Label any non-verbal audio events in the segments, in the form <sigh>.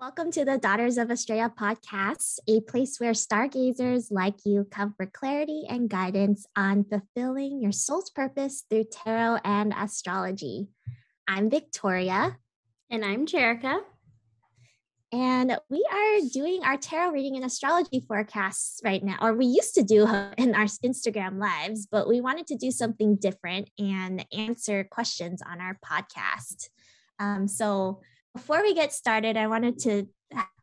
Welcome to the Daughters of Estrella podcast, a place where stargazers like you come for clarity and guidance on fulfilling your soul's purpose through tarot and astrology. I'm Victoria. And I'm Jerica. And we are doing our tarot reading and astrology forecasts right now, or we used to do <laughs> in our Instagram lives, but we wanted to do something different and answer questions on our podcast. Um, so before we get started, I wanted to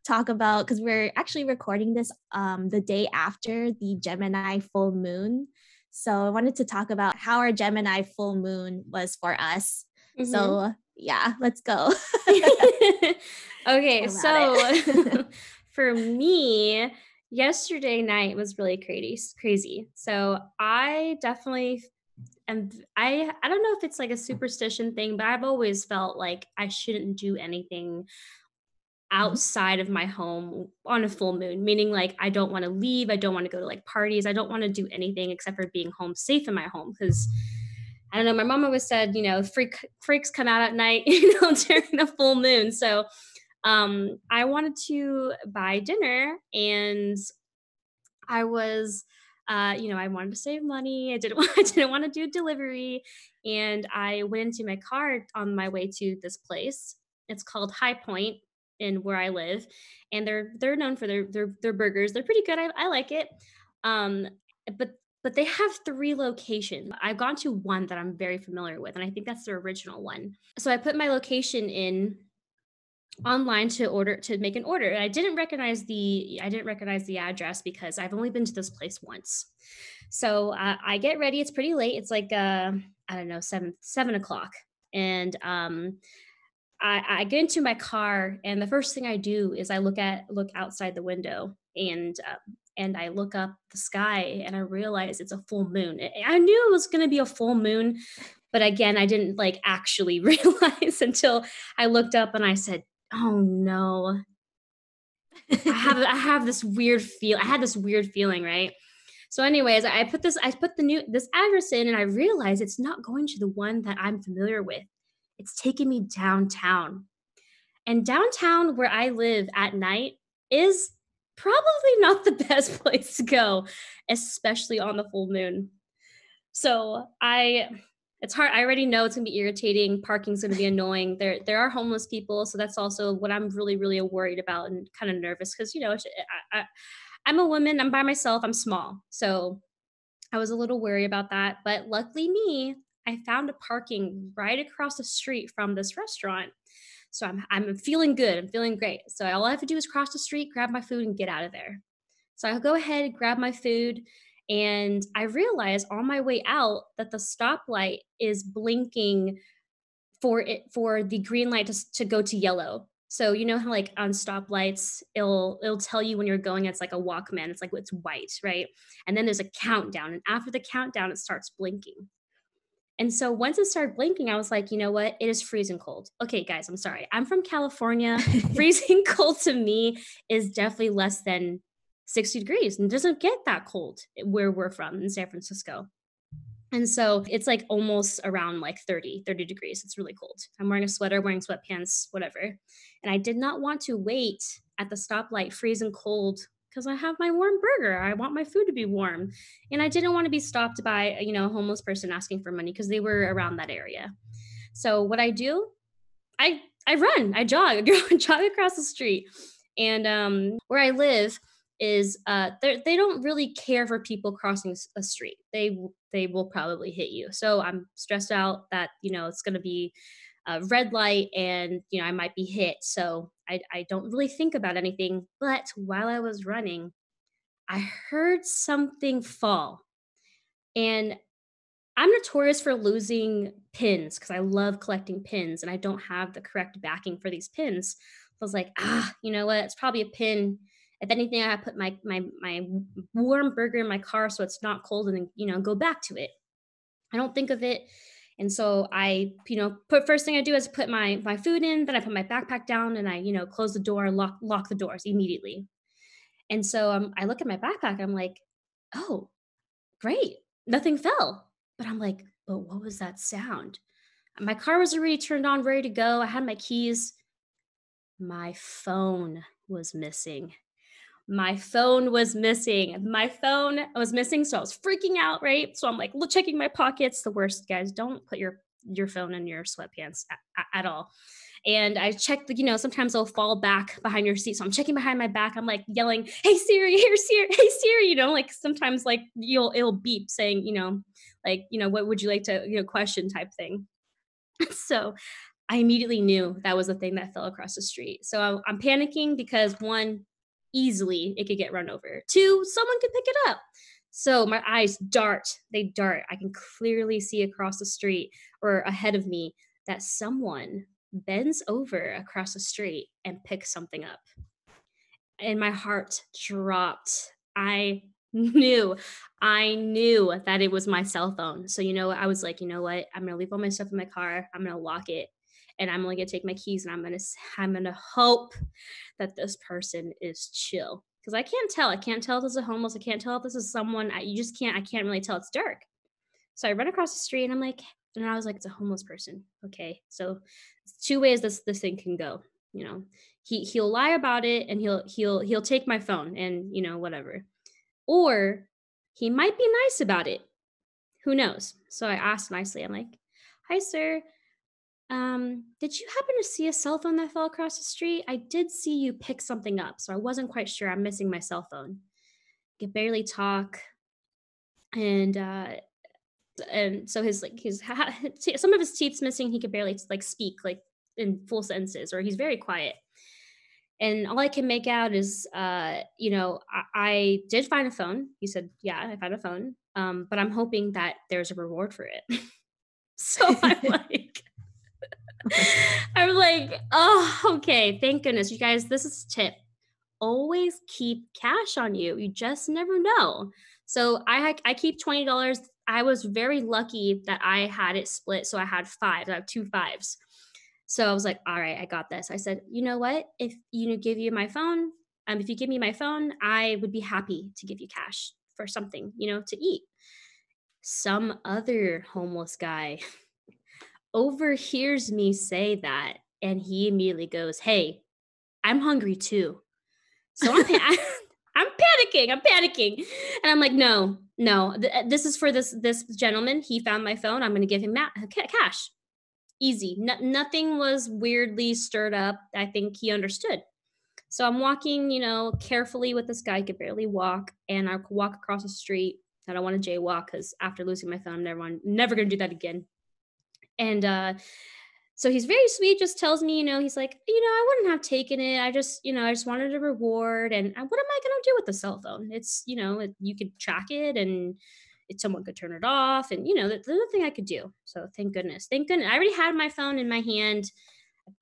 talk about because we're actually recording this um, the day after the Gemini full moon. So I wanted to talk about how our Gemini full moon was for us. Mm-hmm. So yeah, let's go. <laughs> okay, so <laughs> <laughs> for me, yesterday night was really crazy. Crazy. So I definitely and I I don't know if it's like a superstition thing, but I've always felt like I shouldn't do anything mm-hmm. outside of my home on a full moon, meaning like I don't want to leave, I don't want to go to like parties, I don't want to do anything except for being home safe in my home because I don't know, my mom always said, you know, freak freaks come out at night, <laughs> you know, during the full moon. So um I wanted to buy dinner and I was uh, you know, I wanted to save money. I didn't <laughs> want, I didn't want to do delivery, and I went into my car on my way to this place. It's called High Point in where I live, and they're they're known for their their their burgers. They're pretty good. I, I like it. Um, but but they have three locations. I've gone to one that I'm very familiar with, and I think that's the original one. So I put my location in online to order to make an order. And i didn't recognize the i didn't recognize the address because i've only been to this place once. So uh, i get ready. It's pretty late. It's like uh i don't know seven seven o'clock. And um I, I get into my car and the first thing i do is i look at look outside the window and uh, and i look up the sky and i realize it's a full moon. I knew it was going to be a full moon but again i didn't like actually <laughs> realize until i looked up and i said oh no. I have i have this weird feel i had this weird feeling right? So anyways i put this i put the new this address in and i realized it's not going to the one that i'm familiar with. It's taking me downtown. And downtown where i live at night is probably not the <laughs> best place to go especially on the full moon. So i it's hard. I already know it's gonna be irritating. Parking's gonna be <laughs> annoying. There, there are homeless people, so that's also what I'm really, really worried about and kind of nervous because you know, eh, I, I, I'm a woman. I'm by myself. I'm small, so I was a little worried about that. But luckily, me, I found a parking right across the street from this restaurant. So I'm, I'm feeling good. I'm feeling great. So all I have to do is cross the street, grab my food, and get out of there. So I'll go ahead, grab my food, and I realized on my way out that the stoplight is blinking for it for the green light to, to go to yellow. So you know how like on stoplights, it'll it'll tell you when you're going. It's like a Walkman. It's like it's white, right? And then there's a countdown, and after the countdown, it starts blinking. And so once it started blinking, I was like, you know what? It is freezing cold. Okay, guys, I'm sorry. I'm from California. <laughs> freezing cold to me is definitely less than 60 degrees and doesn't get that cold where we're from in San Francisco. And so it's like almost around like 30, 30 degrees. It's really cold. I'm wearing a sweater, wearing sweatpants, whatever. And I did not want to wait at the stoplight freezing cold because I have my warm burger. I want my food to be warm. And I didn't want to be stopped by, you know, a homeless person asking for money because they were around that area. So what I do, I I run, I jog, <laughs> I go jog across the street. And um where I live, is uh, they don't really care for people crossing a street. They they will probably hit you. So I'm stressed out that you know it's going to be a red light and you know I might be hit. So I I don't really think about anything. But while I was running, I heard something fall, and I'm notorious for losing pins because I love collecting pins and I don't have the correct backing for these pins. I was like, ah, you know what? It's probably a pin if anything, I put my my my warm burger in my car so it's not cold, and then you know go back to it. I don't think of it, and so I you know put first thing I do is put my my food in, then I put my backpack down, and I you know close the door, lock lock the doors immediately. And so um, I look at my backpack, I'm like, oh, great, nothing fell. But I'm like, but what was that sound? My car was already turned on, ready to go. I had my keys. my phone was missing. My phone was missing. My phone was missing. So I was freaking out, right? So I'm like checking my pockets. The worst, guys. Don't put your your phone in your sweatpants at, at all. And I checked, you know, sometimes they'll fall back behind your seat. So I'm checking behind my back. I'm like yelling, "Hey Siri, <laughs> here Siri, hey Siri!" You know, like sometimes like you'll it'll beep saying, you know, like you know, what would you like to you know question type thing. <laughs> so I immediately knew that was the thing that fell across the street. So I'm panicking because one, easily it could get run over. Two, someone could pick it up. So my eyes dart, they dart. I can clearly see across the street or ahead of me that someone bends over across the street and picks something up. And my heart dropped. I knew, I knew that it was my cell phone. So, you know, I was like, you know what? I'm to leave all my stuff in my car. I'm to lock it and I'm only gonna take my keys and I'm gonna I'm gonna hope that this person is chill because I can't tell. I can't tell if this is a homeless. I can't tell if this is someone. I, you just can't. I can't really tell. It's dark. So I run across the street and I'm like, and I was like, it's a homeless person. Okay, so two ways this this thing can go. You know, he he'll lie about it and he'll he'll he'll take my phone and you know whatever, or he might be nice about it. Who knows? So I asked nicely. I'm like, hi sir um, did you happen to see a cell phone that fell across the street? I did see you pick something up, so I wasn't quite sure. I'm missing my cell phone. Could barely talk, and uh, and so his like his <laughs> some of his teeth's missing. He could barely like speak like in full sentences, or he's very quiet. And all I can make out is, uh, you know, I, I did find a phone. He said, "Yeah, I found a phone." Um, but I'm hoping that there's a reward for it. <laughs> so I'm <laughs> like, <laughs> I'm like, oh, okay. Thank goodness. You guys, this is tip. Always keep cash on you. You just never know. So I I keep twenty dollars. I was very lucky that I had it split, so I had five. I have two fives. So I was like, all right, I got this. I said, you know what? If you give you my phone, um, if you give me my phone, I would be happy to give you cash for something, you know, to eat. Some other homeless guy <laughs> overhears me say that and he immediately goes, Hey, I'm hungry too. So <laughs> I'm, I'm panicking. I'm panicking. And I'm like, no, no, th- uh, this is for this, this gentleman. He found my phone. I'm going to give him ma- cash. Easy. nothing was weirdly stirred up. I think he understood. So I'm walking, you know, carefully with this guy. I could barely walk. And I walk across the street. I don't want to jaywalk because after losing my phone, I'm never, never going to do that again. And uh, so he's very sweet, just tells me, you know, he's like, you know, I wouldn't have taken it. I just, you know, I just wanted a reward. And uh, what am I going to do with the cell phone? It's, you know, it, you could track it and it, someone could turn it off. And, you know, there's nothing I could do. So thank goodness. Thank goodness. I already had my phone in my hand.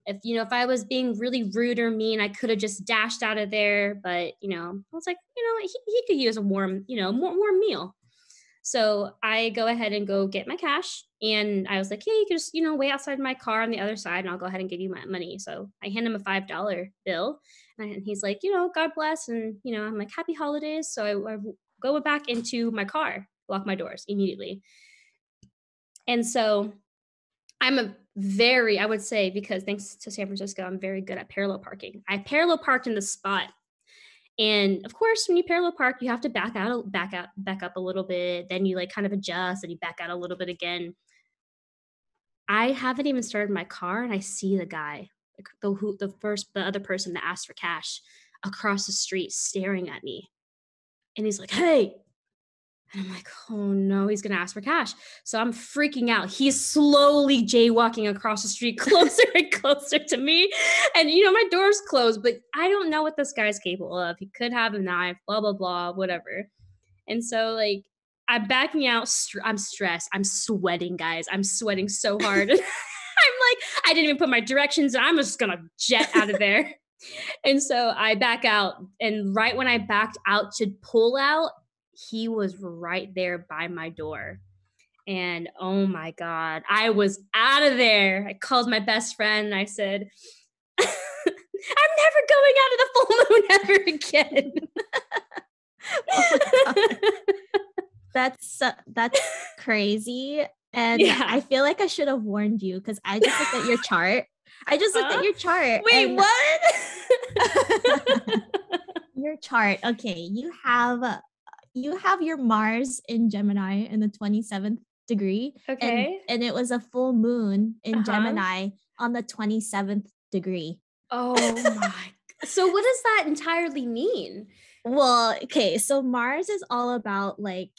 If, you know, if I was being really rude or mean, I could have just dashed out of there. But, you know, I was like, you know, he, he could use a warm, you know, more warm meal. So I go ahead and go get my cash. And I was like, hey, you can just, you know, wait outside my car on the other side and I'll go ahead and give you my money. So I hand him a $5 bill and he's like, you know, God bless. And, you know, I'm like, happy holidays. So I, I go back into my car, lock my doors immediately. And so I'm a very, I would say, because thanks to San Francisco, I'm very good at parallel parking. I parallel parked in the spot and of course, when you parallel park, you have to back out, back out, back up a little bit. Then you like kind of adjust and you back out a little bit again. I haven't even started my car and I see the guy, the who the first the other person that asked for cash across the street staring at me. And he's like, "Hey, and I'm like, oh no, he's gonna ask for cash. So I'm freaking out. He's slowly jaywalking across the street, <laughs> closer and closer to me. And you know, my door's closed, but I don't know what this guy's capable of. He could have a knife, blah, blah, blah, whatever. And so, like, I'm backing out. I'm stressed. I'm sweating, guys. I'm sweating so hard. <laughs> I'm like, I didn't even put my directions. I'm just gonna jet out of there. <laughs> and so I back out. And right when I backed out to pull out, he was right there by my door. And oh my God, I was out of there. I called my best friend and I said, <laughs> I'm never going out of the full moon <laughs> ever again. oh <laughs> that's uh, that's crazy. And yeah. I feel like I should have warned you because I just looked at your chart I just looked at your chart. Wait, and- what? your chart. Okay, you have uh, you have your Mars in Gemini in the 27th degree. And, okay. and it was a full moon in Uh-huh. Gemini on the 27th degree. Oh <laughs> my. So what does that entirely mean? Well, okay, so Mars is all about like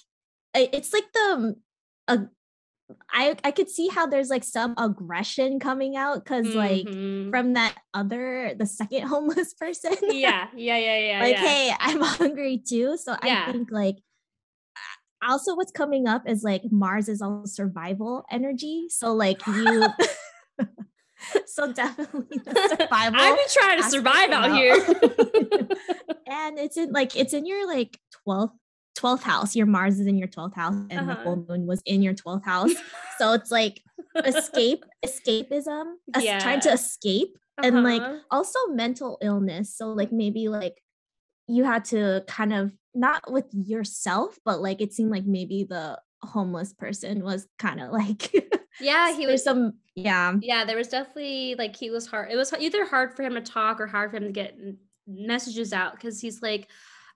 it's like the uh, I I could see how there's like some aggression coming out cuz like Mhm. from that other the second <laughs> homeless person. yeah, <laughs> yeah, yeah, yeah. like yeah. hey i'm <laughs> hungry too so Yeah. i think like also what's coming up is like mars is also survival energy so like you so definitely the survival I've been trying to survive out here. and it's in like it's in your like 12th 12th house your mars is in your 12th house and the Uh-huh. full moon was in your 12th house so it's like <laughs> escape escapism es- trying to Yeah. escape and like Uh-huh. also mental illness so like maybe like you had to kind of not with yourself but like it seemed like maybe the homeless person was kind of like yeah, <laughs> he was some yeah yeah, there was definitely like he was hard. It was either hard for him to talk or hard for him to get messages out because he's like,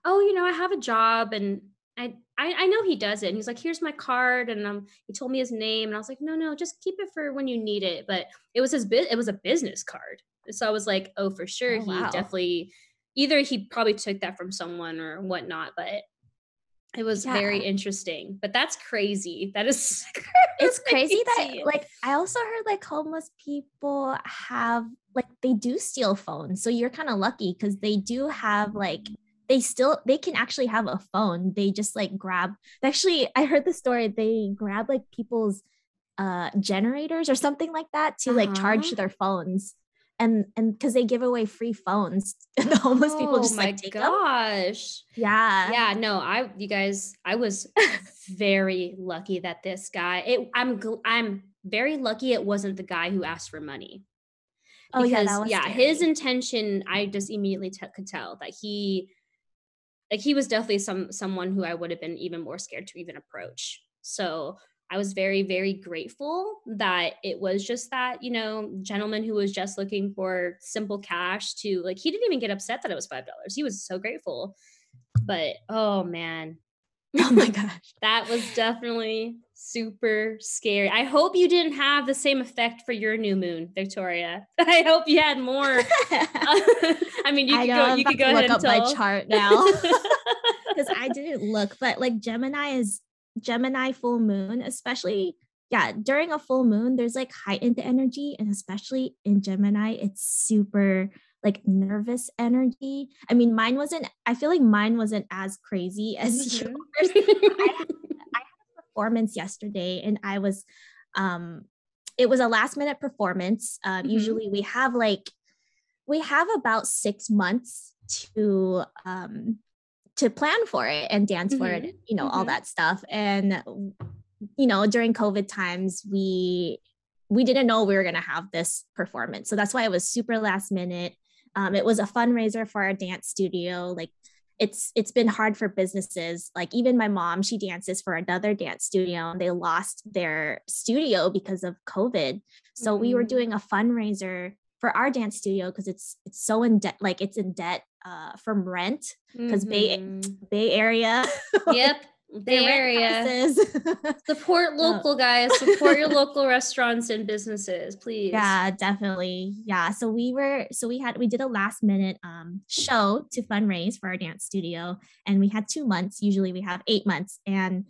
oh, you know, I have a job and I, I I know he does it. And he's like, here's my card, and um, he told me his name, and I was like, no, no, just keep it for when you need it. But it was his bit. It was a business card, so I was like, oh, for sure, Oh, he wow. definitely either he probably took that from someone or whatnot, but. It was very interesting, but that's crazy. That is <laughs> it's crazy that like i also heard like homeless people have like they do steal phones so you're kind of lucky because they do have like they still they can actually have a phone they just like grab actually i heard the story they grab like people's uh generators or something like that to like charge Uh-huh. their phones and and because they give away free phones <laughs> and the homeless people Oh just my like take them gosh. yeah Yeah, no, I you guys, I was <laughs> very lucky that this guy. It, I'm I'm very lucky it wasn't the guy who asked for money. oh yeah Because that was yeah, his intention, I just immediately t- could tell that he, like, he was definitely some someone who I would have been even more scared to even approach. So I was very very grateful that it was just that you know gentleman who was just looking for simple cash to like he didn't even get upset that it was five dollars. He was so grateful, but oh man, oh my gosh that was definitely super scary. I hope you didn't have the same effect for your new moon, Victoria. <laughs> I hope you had more. <laughs> <laughs> I mean, you I could know, go. I'm You could go ahead look and up tell. my chart now because I didn't look, but like Gemini is Gemini full moon, especially yeah, during a full moon, there's like heightened energy, and especially in Gemini, it's super like nervous energy. I mean, mine wasn't, I feel like mine wasn't as crazy as Mhm. yours. I had a performance yesterday and I was um it was a last minute performance. Um, Mhm. Usually we have like we have about six months to um to plan for it and dance for it, you know, all Mhm. that stuff. And you know, during COVID times, we we didn't know we were gonna have this performance. So that's why it was super last minute. Um, it was a fundraiser for our dance studio. Like it's it's been hard for businesses. Like even my mom, she dances for another dance studio and they lost their studio because of COVID. So we were Mm. doing a fundraiser for our dance studio because it's it's so in debt, like it's in debt uh, from rent because Bay Mhm. Bay Area. <laughs> Yep, their Area. <laughs> Support local guys. Support your <laughs> local restaurants and businesses, please. Yeah, definitely. Yeah. So we were, so we had, we did a last minute um, show to fundraise for our dance studio, and we had two months. Usually we have eight months. And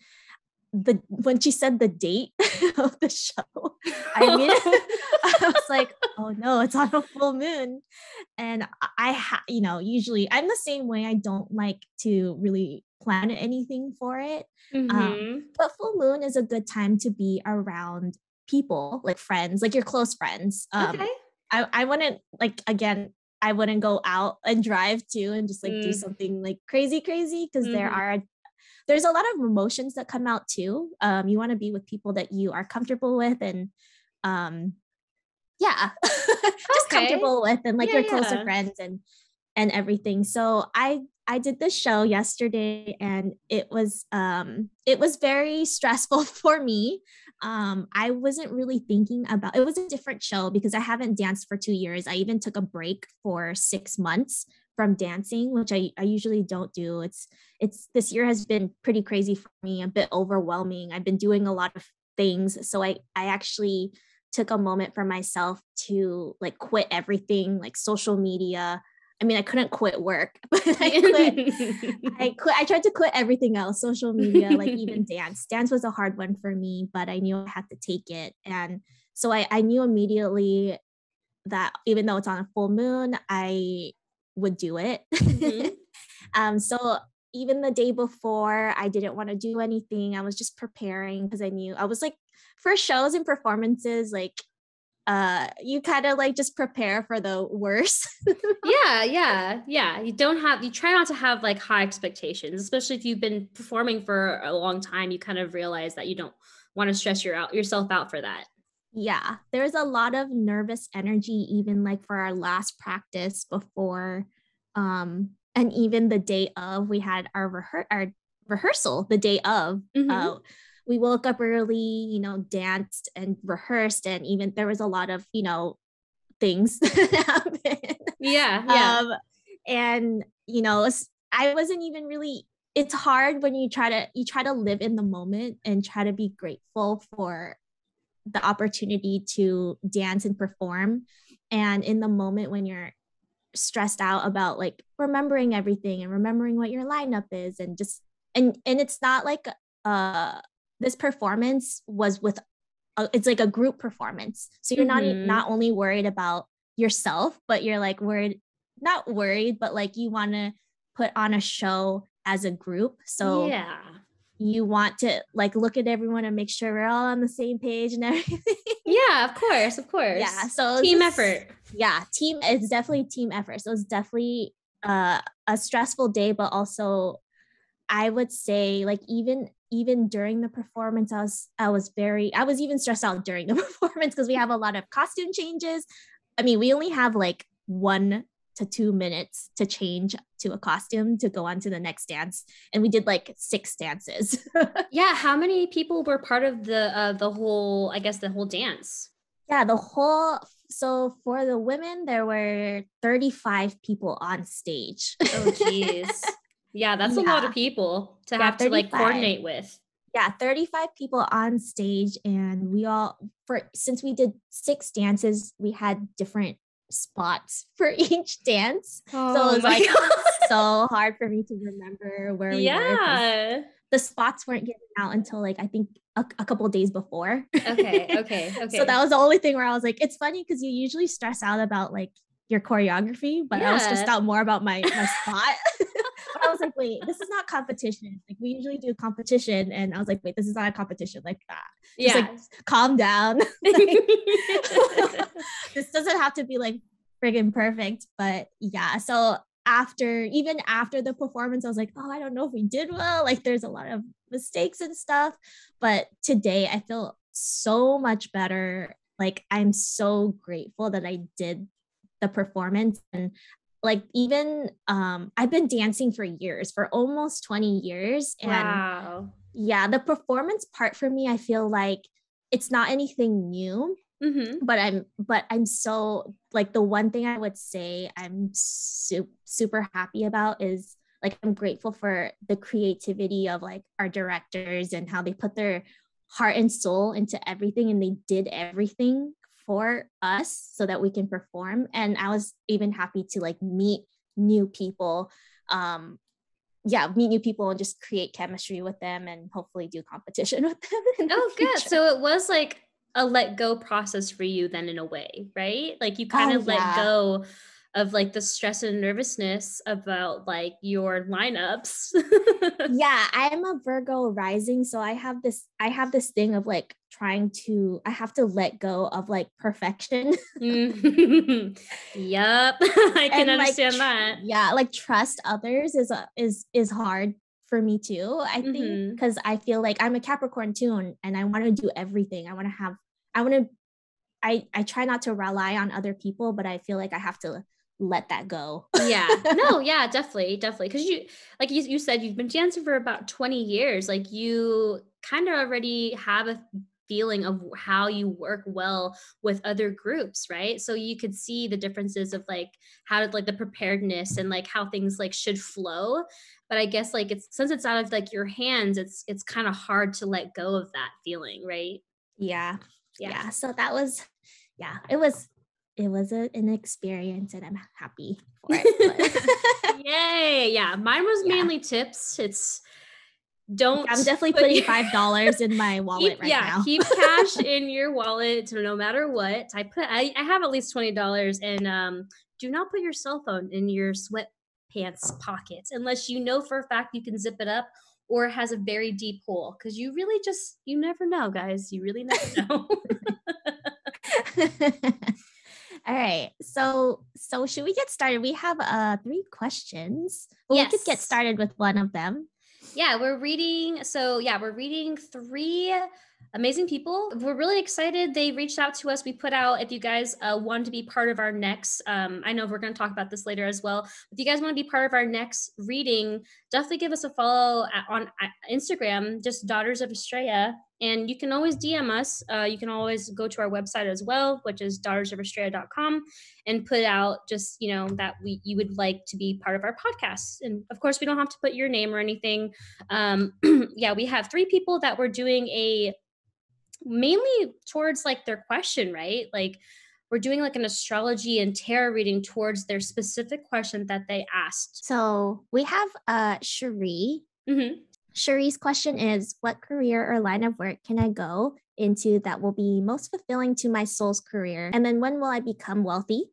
the when she said the date <laughs> of the show, I mean, I was like, oh no, it's on a full moon. And I- I, ha- you know, usually I'm the same way. I don't like to really plan anything for it. Mhm. But full moon is a good time to be around people, like friends, like your close friends. Um, okay. I, I wouldn't like again, I wouldn't go out and drive too and just like do Mm. something like crazy, crazy because there Mhm. are there's a lot of emotions that come out too. Um, you want to be with people that you are comfortable with and um yeah, <laughs> just Okay. comfortable with and like Yeah, your closer yeah. friends and and everything. So I I did the show yesterday and it was um it was very <laughs> stressful <laughs> for me. Um I wasn't really thinking about it was a different show because I haven't danced for 2 years. I even took a break for 6 months from dancing, which I, I usually don't do. It's it's this year has been pretty crazy for me, a bit overwhelming. I've been doing a lot of things. So I I actually took a moment for myself to like quit everything, like social media. I mean, I couldn't quit work, <laughs> but I <laughs> quit. I quit. I tried to quit everything else, social media, like <laughs> even dance. Dance was a hard one for me, but I knew I had to take it. And so I, I knew immediately that even though it's on a full moon, I would do it. Mm-hmm. um, so even the day before, I didn't want to do anything. I was just preparing because I knew I was like for shows and performances, like uh you kind of like just prepare for the worst <laughs> yeah yeah yeah you don't have you try not to have like high expectations especially if you've been performing for a long time you kind of realize that you don't want to stress your out yourself out for that yeah there's a lot of nervous energy even like for our last practice before um and even the day of we had our rehe- our rehearsal the day of mm-hmm. uh, we woke up early you know danced and rehearsed and even there was a lot of you know things <laughs> that happened. Yeah yeah. Um, and you know i wasn't even really it's hard when you try to you try to live in the moment and try to be grateful for the opportunity to dance and perform. And in the moment when you're stressed out about like remembering everything and remembering what your lineup is and just and and it's not like uh this performance was with a, it's like a group performance so you're mm-hmm. not not only worried about yourself but you're like worried not worried but like you want to put on a show as a group so yeah you want to like look at everyone and make sure we're all on the same page and <laughs> everything. Yeah, of course, of course. Yeah, so team just, effort. Yeah, team. It's definitely team effort. So it's definitely uh, a stressful day, but also I would say like even even during the performance, I was I was very I was even stressed out during the <laughs> performance because we have a lot of costume changes. I mean, we only have like one to two minutes to change to a costume to go on to the next dance and we did like six dances. <laughs> Yeah how many people were part of the uh, the whole i guess the whole dance? Yeah the whole so for the women there were 35 people on stage. Oh geez <laughs> yeah that's yeah. a lot of people to yeah, have 35. to like coordinate with yeah 35 people on stage and we all for since we did six dances we had different spots for <laughs> each dance. Oh so it oh was like <laughs> so hard for me to remember where we yeah. were. The spots weren't given out until like I think a, a couple days before. Okay, okay, <laughs> okay. so that was the only thing where I was like, it's funny because you usually stress out about like your choreography, but yeah. I was stressed out more about my my spot. I was like, wait, this is not competition. Like we usually do competition, and I was like, wait, this is not a competition like that. Just yeah. like calm down. <laughs> <laughs> like, <laughs> this doesn't have to be like friggin' perfect, but yeah. So after even after the performance, I was like, oh, I don't know if we did well. Like there's a lot of mistakes and stuff. But today I feel so much better. Like I'm so grateful that I did the performance and like even um I've been dancing for years, for almost 20 years. And wow. yeah, the performance part for me, I feel like it's not anything new. Mm-hmm. But I'm but I'm so like the one thing I would say I'm su- super happy about is like I'm grateful for the creativity of like our directors and how they put their heart and soul into everything and they did everything for us so that we can perform. And i was even happy to like meet new people um yeah meet new people and just create chemistry with them and hopefully do competition <laughs> with them oh good. so it was like a let go process for you then in a way right? Like you kind oh, of yeah. let go of like the stress and nervousness about like your lineups. <laughs> yeah, I'm a Virgo rising, so I have this I have this thing of like trying to I have to let go of like perfection. <laughs> mm-hmm. <laughs> Yep. I can and, understand like, that. Yeah, like trust others is a, is is hard for me too. I think mm-hmm. cuz I feel like I'm a Capricorn too and, and I want to do everything. I want to have I want to I I try not to rely on other people, but I feel like I have to let that go. yeah. <laughs> No, yeah, definitely. Definitely. Cause you, like you, you said, you've been dancing for about 20 years. Like you kind of already have a feeling of how you work well with other groups right so you could see the differences of like how like the preparedness and like how things like should flow but i guess like it's since it's out of like your hands it's it's kind of hard to let go of that feeling right yeah yeah, yeah. so that was yeah it was it was a, an experience and i'm happy for <laughs> it yay yeah mine was yeah. mainly tips it's don't i'm definitely putting five dollars in my <laughs> wallet keep, right yeah, now keep cash <laughs> in your wallet no matter what i put i, I have at least $20 and um do not put your cell phone in your sweatpants pockets unless you know for a fact you can zip it up or it has a very deep hole because you really just you never know guys you really never know all right so so should we get started we have uh three questions well, yes. we could get started with one of them yeah, we're reading. So, yeah, we're reading three amazing people. We're really excited. They reached out to us. We put out if you guys uh, want to be part of our next. Um, I know we're going to talk about this later as well. If you guys want to be part of our next reading, definitely give us a follow at, on at Instagram, just Daughters of Estrella. And you can always DM us. Uh, you can always go to our website as well, which is daughtersofestrella.com, and put out just you know that we you would like to be part of our podcast. And of course, we don't have to put your name or anything. Um, <clears throat> yeah, we have three people that we're doing a mainly towards like their question, right? Like we're doing like an astrology and tarot reading towards their specific question that they asked. So we have uh Cherie. Mm-hmm. Cherie's question is What career or line of work can I go into that will be most fulfilling to my soul's career? And then when will I become wealthy?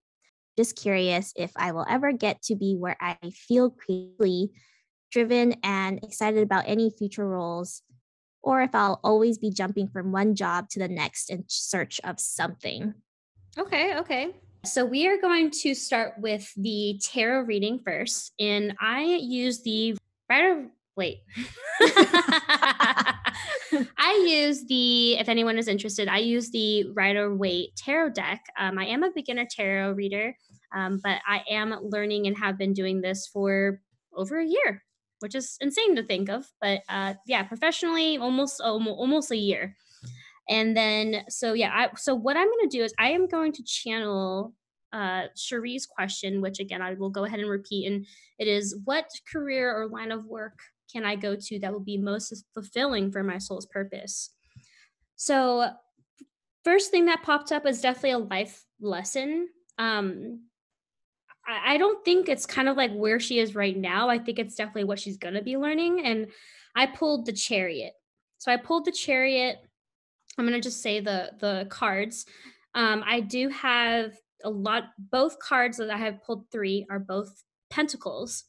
Just curious if I will ever get to be where I feel creatively driven and excited about any future roles or if I'll always be jumping from one job to the next in search of something. Okay, okay. So we are going to start with the tarot reading first. And I use the Rider. Waite. <laughs> <laughs> I use the, if anyone is interested, I use the Rider Waite tarot deck. Um, I am a beginner tarot reader, um, but I am learning and have been doing this for over a year which is insane to think of. But uh, yeah, professionally, almost almost a year. And then, so yeah, I, so what I'm going to do is I am going to channel uh, Cherie's question, which again, I will go ahead and repeat. And it is what career or line of work can I go to that will be most fulfilling for my soul's purpose? So, first thing that popped up is definitely a life lesson. Um, I don't think it's kind of like where she is right now. I think it's definitely what she's going to be learning. And I pulled the chariot. So I pulled the chariot. I'm going to just say the the cards. Um, I do have a lot. Both cards that I have pulled three are both pentacles.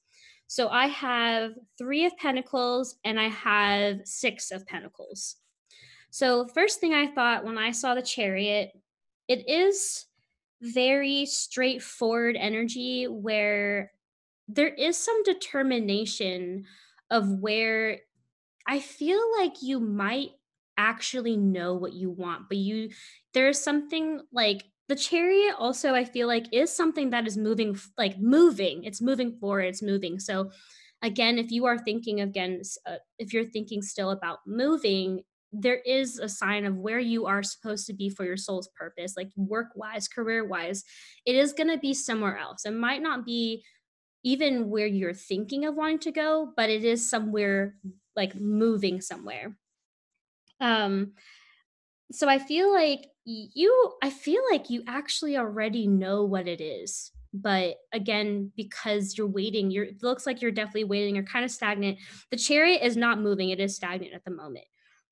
So I have three of pentacles and I have six of pentacles. So first thing I thought when I saw the chariot, it is very straightforward energy where there is some determination of where I feel like you might actually know what you want, but you there's something like the chariot also I feel like is something that is moving like moving. It's moving forward, it's moving. So again, if you are thinking again uh, if you're thinking still about moving, there is a sign of where you are supposed to be for your soul's purpose, like work wise, career wise. It is going to be somewhere else. It might not be even where you're thinking of wanting to go, but it is somewhere like moving somewhere. Um, so I feel like you, I feel like you actually already know what it is but again because you're waiting you're it looks like you're definitely waiting you're kind of stagnant the chariot is not moving it is stagnant at the moment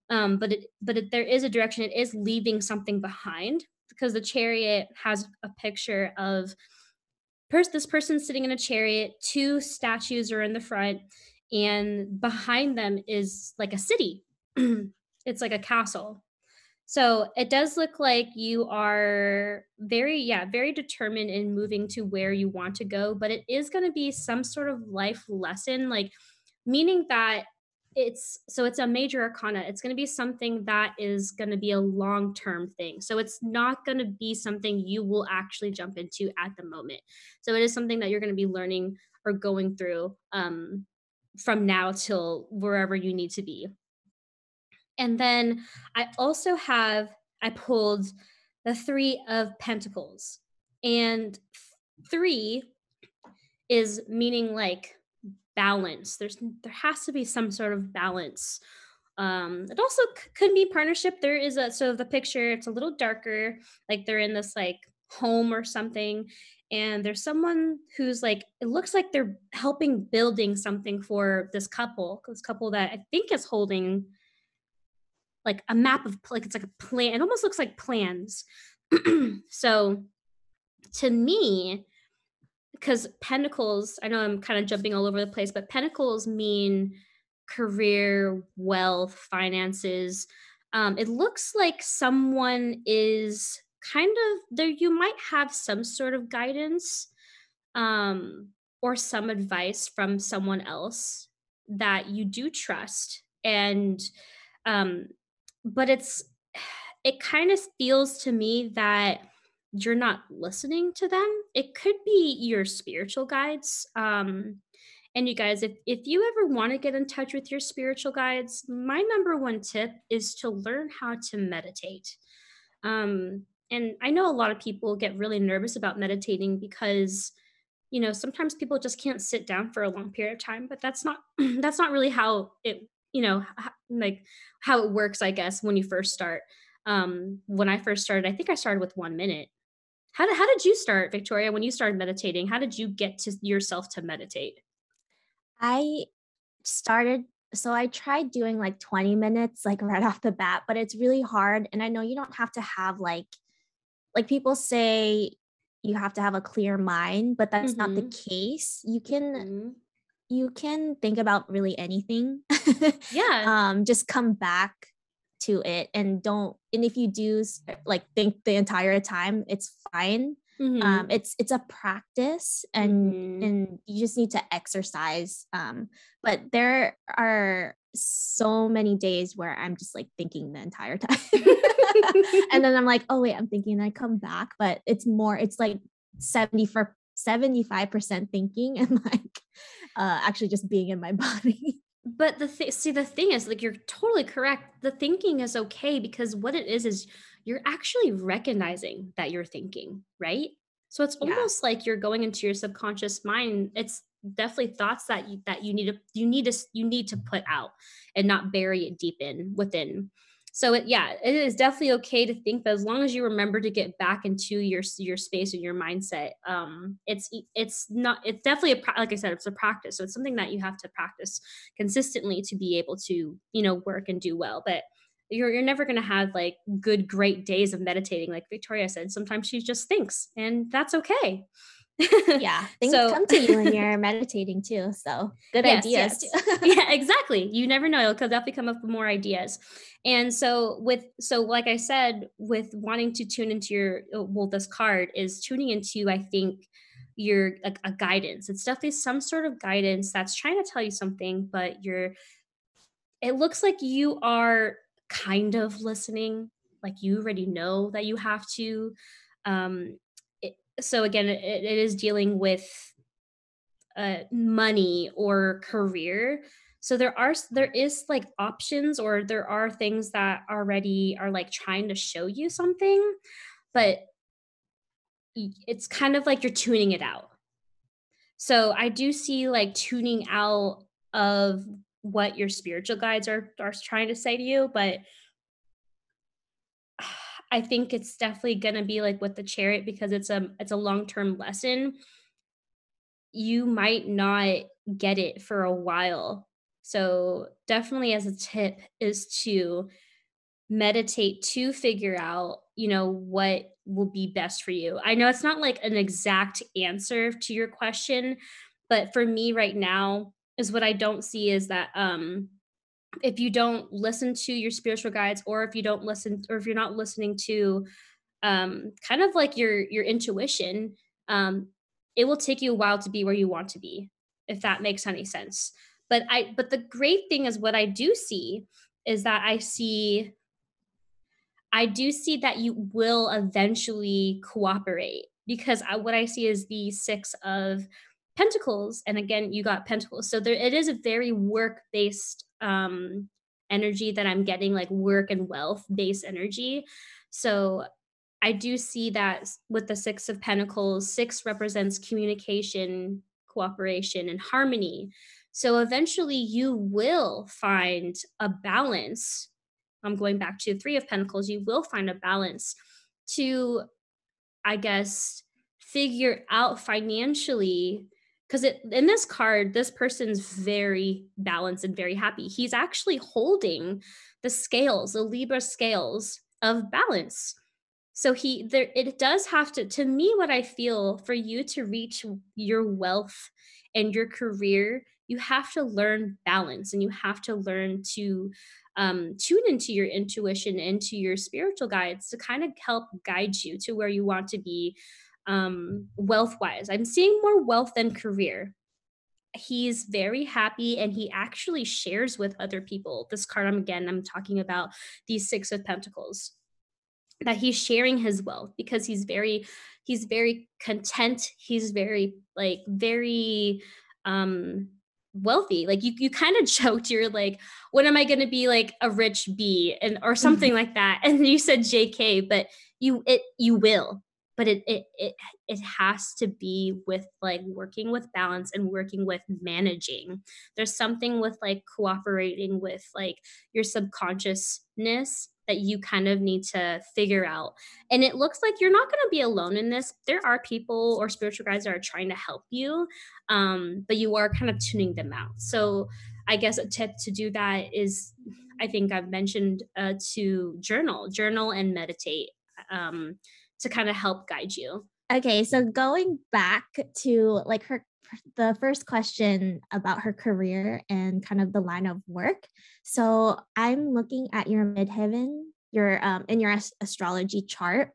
um, but it, but it, there is a direction. It is leaving something behind because the chariot has a picture of pers- this person sitting in a chariot. Two statues are in the front, and behind them is like a city. <clears throat> it's like a castle. So it does look like you are very, yeah, very determined in moving to where you want to go, but it is going to be some sort of life lesson, like meaning that it's so it's a major arcana. It's going to be something that is going to be a long term thing. So it's not going to be something you will actually jump into at the moment. So it is something that you're going to be learning or going through um, from now till wherever you need to be and then i also have i pulled the three of pentacles and three is meaning like balance. There's there has to be some sort of balance. Um, it also c- could be partnership. There is a so the picture it's a little darker, like they're in this like home or something, and there's someone who's like it looks like they're helping building something for this couple. This couple that I think is holding like a map of like it's like a plan. It almost looks like plans. <clears throat> so to me, because pentacles, I know I'm kind of jumping all over the place, but pentacles mean career, wealth, finances. Um, it looks like someone is kind of there, you might have some sort of guidance um, or some advice from someone else that you do trust. And, um, but it's, <sighs> it kind of feels to me that you're not listening to them. It could be your spiritual guides um and you guys if if you ever want to get in touch with your spiritual guides my number one tip is to learn how to meditate. Um and i know a lot of people get really nervous about meditating because you know sometimes people just can't sit down for a long period of time but that's not <clears throat> that's not really how it you know like how it works i guess when you first start um when i first started i think i started with one minute how did, how did you start, Victoria, when you started meditating? How did you get to yourself to meditate? I started so I tried doing like 20 minutes like <laughs> right off the bat, but it's really hard and I know you don't have to have like like people say you have to have a clear mind, but that's mm-hmm. not the mm-hmm. case. You can mm-hmm. You can think about really anything. <laughs> yeah. um just come back to it and don't and if you do like think the entire time it's fine mm-hmm. um it's it's a practice and mm-hmm. and you just need to exercise um but there are so many days where i'm just like thinking the entire time <laughs> <laughs> and then i'm like oh wait i'm thinking i come back but it's more it's like 70 for 75% thinking and <laughs> like uh actually just being in my <laughs> body. But the th- see the thing is like you're totally correct. The thinking is okay because what it is is you're actually recognizing that you're thinking right? So it's almost yeah. like you're going into your subconscious mind. It's definitely thoughts that you that you need to you need to you need to put out and not bury it deep in within so it, yeah it is definitely okay to think but as long as you remember to get back into your your space and your mindset um it's it's not it's definitely a like i said it's a practice. So it's something that you have to practice consistently to be able to you know work and do well. But you're, you're never going to have like good great days of meditating. Like victoria said sometimes she just thinks and that's okay yeah, <laughs> things so, come to you when you're meditating too. So good <laughs> yes, ideas. Yes. <laughs> yeah, exactly. You never know; it'll definitely come up with more ideas. And so, with so like I said, with wanting to tune into your uh, well, this card is tuning into. I think your a, a guidance. It's definitely some sort of guidance that's trying to tell you something, but you're. It looks like you are kind of listening, like you already know that you have to. Um, so again it, it is dealing with uh, money or career. So there are there is like options or there are things that already are like trying to show you something but it's kind of like you're tuning it out. So i do see like tuning out of what your spiritual guides are are trying to say to you but I think it's definitely to be like with the chariot because it's a it's a long-term lesson. You might not get it for a while. So, definitely as a tip is to meditate to figure out, you know, what will be best for you. I know it's not like an exact answer to your question, but for me right now is what I don't see is that um if you don't listen to your spiritual guides or if you don't listen or if you're not listening to um, kind of like your your intuition um, it will take you a while to be where you want to be if that makes any sense. But I but the great thing is what I do see is that I see I do see that you will eventually cooperate because I, what I see is the six of pentacles and again you got pentacles. So there it is a very work based um energy that i'm getting like work and wealth based energy. So i do see that with the six of pentacles six represents communication cooperation and harmony. So eventually you will find a balance. I'm going back to three of pentacles you will find a balance to i guess figure out financially because it in this card this person's very balanced and very happy. He's actually holding the scales the libra scales of balance. So he there it does have to to me what i feel for you to reach your wealth and your career you have to learn balance and you have to learn to um, tune into your intuition into your spiritual guides to kind of help guide you to where you want to be um, wealth wise. I'm seeing more wealth than career. He's very happy and he actually shares with other people. This card, I'm again, I'm talking about these Six of Pentacles that he's sharing his wealth because he's very he's very content he's very like very um wealthy like you you kind of <laughs> joked you're like when am i going to be like a rich bee and or something <laughs> like that and you said jk but you it you will but it it it it has to be with like working with balance and working with managing. There's something with like cooperating with like your subconsciousness that you kind of need to figure out. And it looks like you're not going to be alone in this. There are people or spiritual guides that are trying to help you um, but you are kind of tuning them out. So i guess a tip to do that is i think i've mentioned uh, to journal journal and meditate. Um, to kind of help guide you. Okay, so going back to like her the first question about her career and kind of the line of work. So I'm looking at your midheaven, your um in your astrology chart.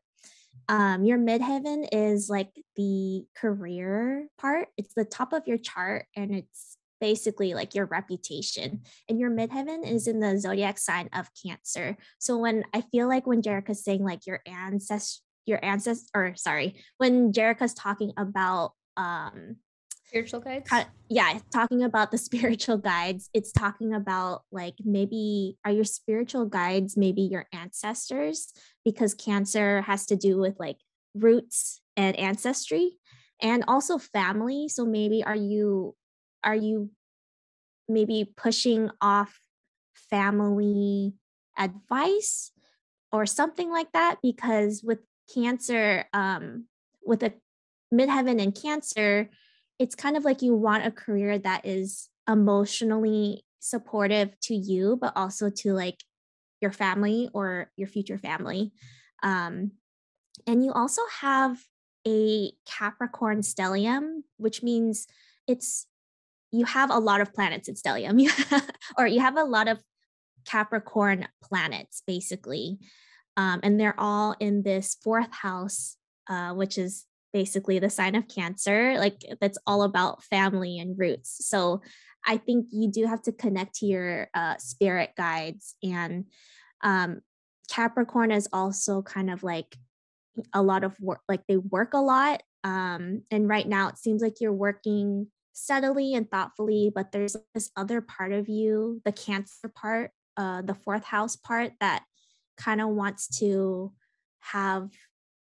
Um, your midheaven is like the career part. It's the top of your chart and it's basically like your reputation. And your midheaven is in the zodiac sign of Cancer. So when I feel like when Jerica's saying like your ancestors your ancestors or sorry when Jerica's talking about um spiritual guides? yeah talking about the <laughs> spiritual guides it's talking about like maybe are your spiritual guides maybe your ancestors? Because cancer has to do with like roots and ancestry and also family so maybe are you are you maybe pushing off family advice or something like that? Because with cancer um, with a midheaven and cancer it's kind of like you want a career that is emotionally supportive to you but also to like your family or your future family. Um, and you also have a capricorn stellium which means it's you have a lot of planets in stellium. <laughs> Or you have a lot of capricorn planets basically um, and they're all in this fourth house, uh, which is basically the sign of Cancer. Like that's all about family and roots. So I think you do have to connect to your uh, spirit guides. And um, Capricorn is also kind of like a lot of work, like they work a lot. Um, and right now it seems like you're working steadily and thoughtfully, but there's this other part of you, the Cancer part, uh, the fourth house part that kind of wants to have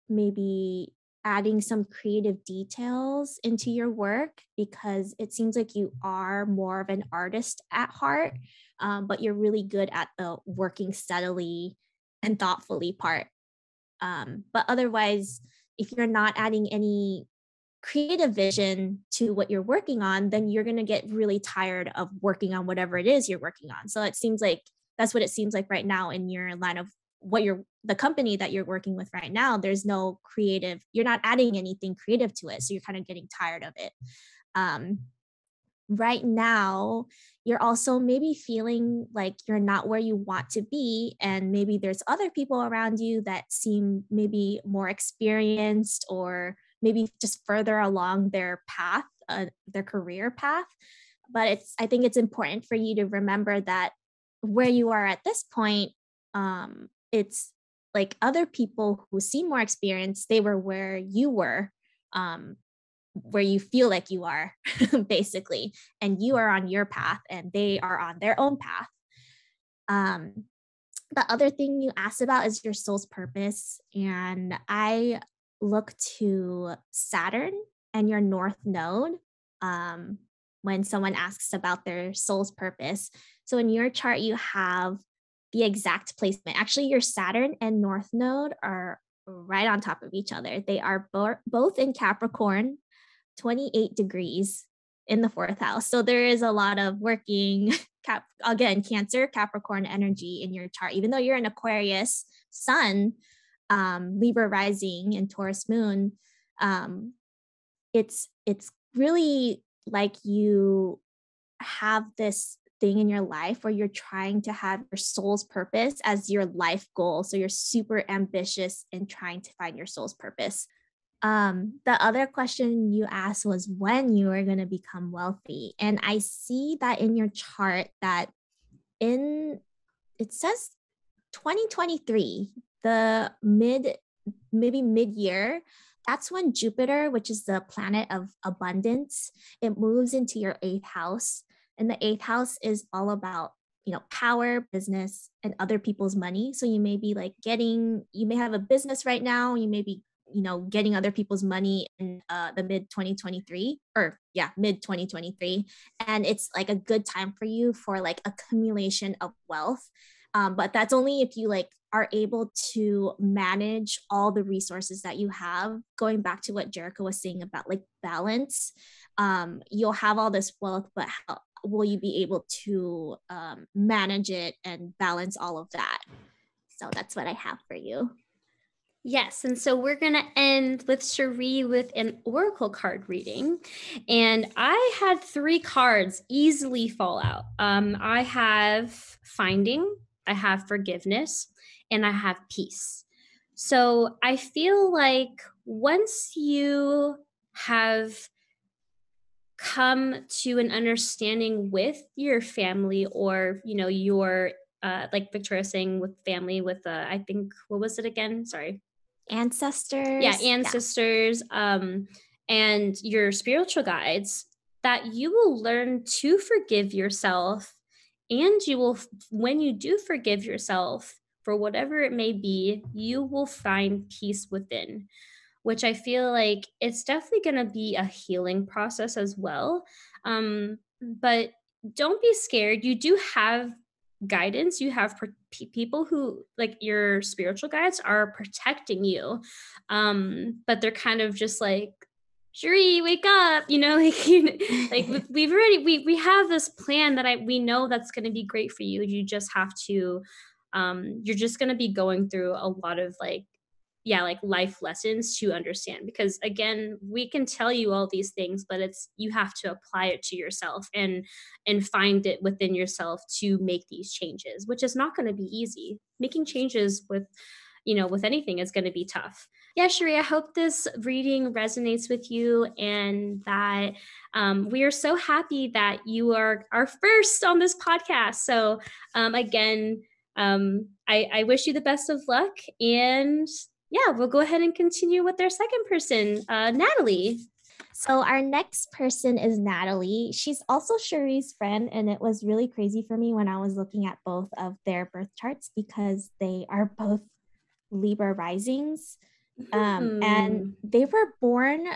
maybe adding some creative details into your work because it seems like you are more of an artist at heart, um, but you're really good at the working steadily and thoughtfully part. Um, but otherwise, if you're not adding any creative vision to what you're working on, then you're going to get really tired of working on whatever it is you're working on. So it seems like that's what it seems like right now in your line of what you're the company that you're working with right now there's no creative you're not adding anything creative to it so you're kind of getting tired of it. Um, right now you're also maybe feeling like you're not where you want to be and maybe there's other people around you that seem maybe more experienced or maybe just further along their path uh, their career path. But it's i think it's important for you to remember that where you are at this point um it's like other people who seem more experienced they were where you were um where you feel like you are <laughs> basically and you are on your path and they are on their own path. Um the other thing you asked about is your soul's purpose and i look to saturn and your north node um, when someone asks about their soul's purpose so in your chart you have the exact placement actually your saturn and north node are right on top of each other they are bo- both in capricorn 28 degrees in the fourth house. So there is a lot of working <laughs> cap again, Cancer, Capricorn energy in your chart. Even though you're an Aquarius sun, um, Libra rising and Taurus moon, um, it's it's really like you have this thing in your life where you're trying to have your soul's purpose as your life goal. So you're super ambitious in trying to find your soul's purpose. Um, the other question you asked was when you are going to become wealthy. And I see that in your chart that in it says 2023, the mid, maybe mid year, that's when Jupiter, which is the planet of abundance, it moves into your eighth house. And the eighth house is all about you know power business and other people's money. So you may be like getting you may have a business right now. You may be you know getting other people's money in uh, the mid 2023 or yeah mid 2023 and it's like a good time for you for like accumulation of wealth um, but that's only if you like are able to manage all the resources that you have going back to what Jerica was saying about like balance um, you'll have all this wealth but how will you be able to um, manage it and balance all of that so that's what i have for you Yes. And so we're going to end with Cherie with an oracle card reading. And I had three cards easily fall out. Um, I have finding, I have forgiveness, and I have peace. So I feel like once you have come to an understanding with your family or, you know, your uh, like Victoria saying with family, with uh, I think what was it again? Sorry, ancestors yeah ancestors yeah. um and your spiritual guides that you will learn to forgive yourself and you will when you do forgive yourself for whatever it may be you will find peace within which i feel like it's definitely going to be a healing process as well. Um but don't be scared. You do have guidance. You have people who like your spiritual guides are protecting you. Um but they're kind of just like Cherie, wake up you know <laughs> like you, like we've already we we have this plan that i we know that's going to be great for you. You just have to um you're just going to be going through a lot of like yeah like life lessons to understand because again we can tell you all these things but it's you have to apply it to yourself and and find it within yourself to make these changes which is not going to be easy. Making changes with you know with anything is going to be tough yeah Cherie, i hope this reading resonates with you and that um, we are so happy that you are our first on this podcast so um, again um, I, I wish you the best of luck and yeah, we'll go ahead and continue with our second person, uh, Natalie. So our next person is Natalie. She's also Cherie's friend, and it was really crazy for me when I was looking at both of their birth charts because they are both Libra risings. Um, and hmm. they were born,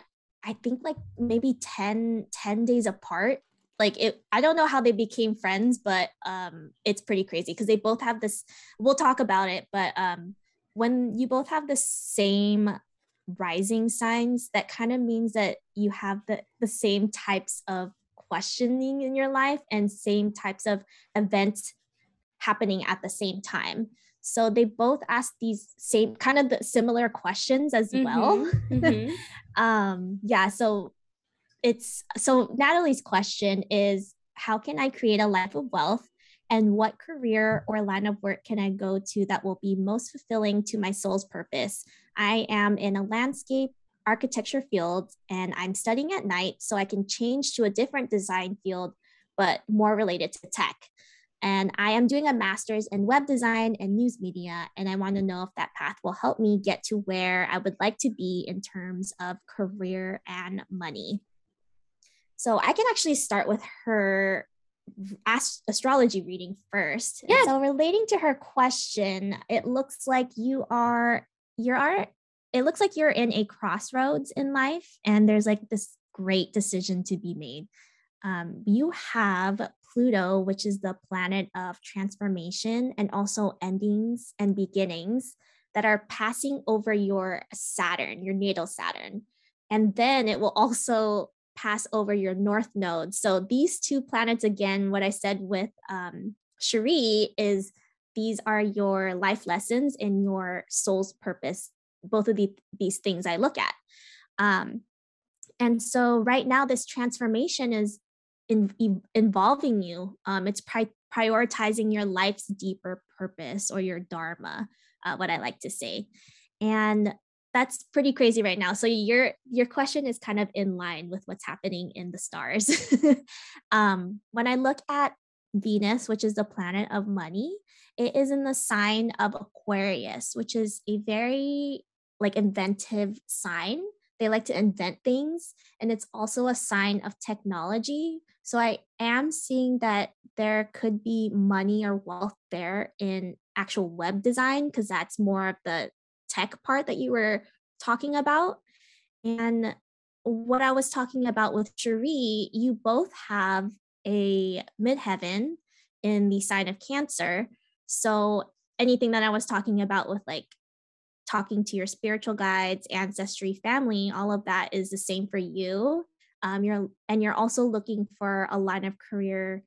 I think, like maybe 10, 10 days apart. Like it, I don't know how they became friends, but um, it's pretty crazy because they both have this. We'll talk about it, but um, when you both have the same rising signs, that kind of means that you have the, the same types of questioning in your life and same types of events happening at the same time. So they both ask these same kind of the similar questions as mm-hmm, well. Mm-hmm. <laughs> um, yeah. So it's so Natalie's question is how can I create a life of wealth and what career or line of work can I go to that will be most fulfilling to my soul's purpose? I am in a landscape architecture field and I'm studying at night so I can change to a different design field but more related to tech. And I am doing a master's in web design and news media. And I want to know if that path will help me get to where I would like to be in terms of career and money. So I can actually start with her ast- astrology reading first. Yeah. So relating to her question, it looks like you are you are it looks like you're in a crossroads in life and there's like this great decision to be made. Um, you have Pluto, which is the planet of transformation and also endings and beginnings that are passing over your Saturn, your natal Saturn. And then it will also pass over your north node. So these two planets, again, what I said with um, Cherie is these are your life lessons and your soul's purpose. Both of the, these things I look at. Um, and so right now, this transformation is in, involving you. Um, it's pri- prioritizing your life's deeper purpose or your dharma, uh, what I like to say. And that's pretty crazy right now. So your your question is kind of in line with what's happening in the stars. <laughs> um, when I look at Venus, which is the planet of money, it is in the sign of Aquarius, which is a very like inventive sign. They like to invent things, and it's also a sign of technology. So I am seeing that there could be money or wealth there in actual web design because that's more of the tech part that you were talking about. And what I was talking about with Cherie, you both have a midheaven in the sign of Cancer. So anything that I was talking about with like talking to your spiritual guides, ancestry, family, all of that is the same for you. Um, you're and you're also looking for a line of career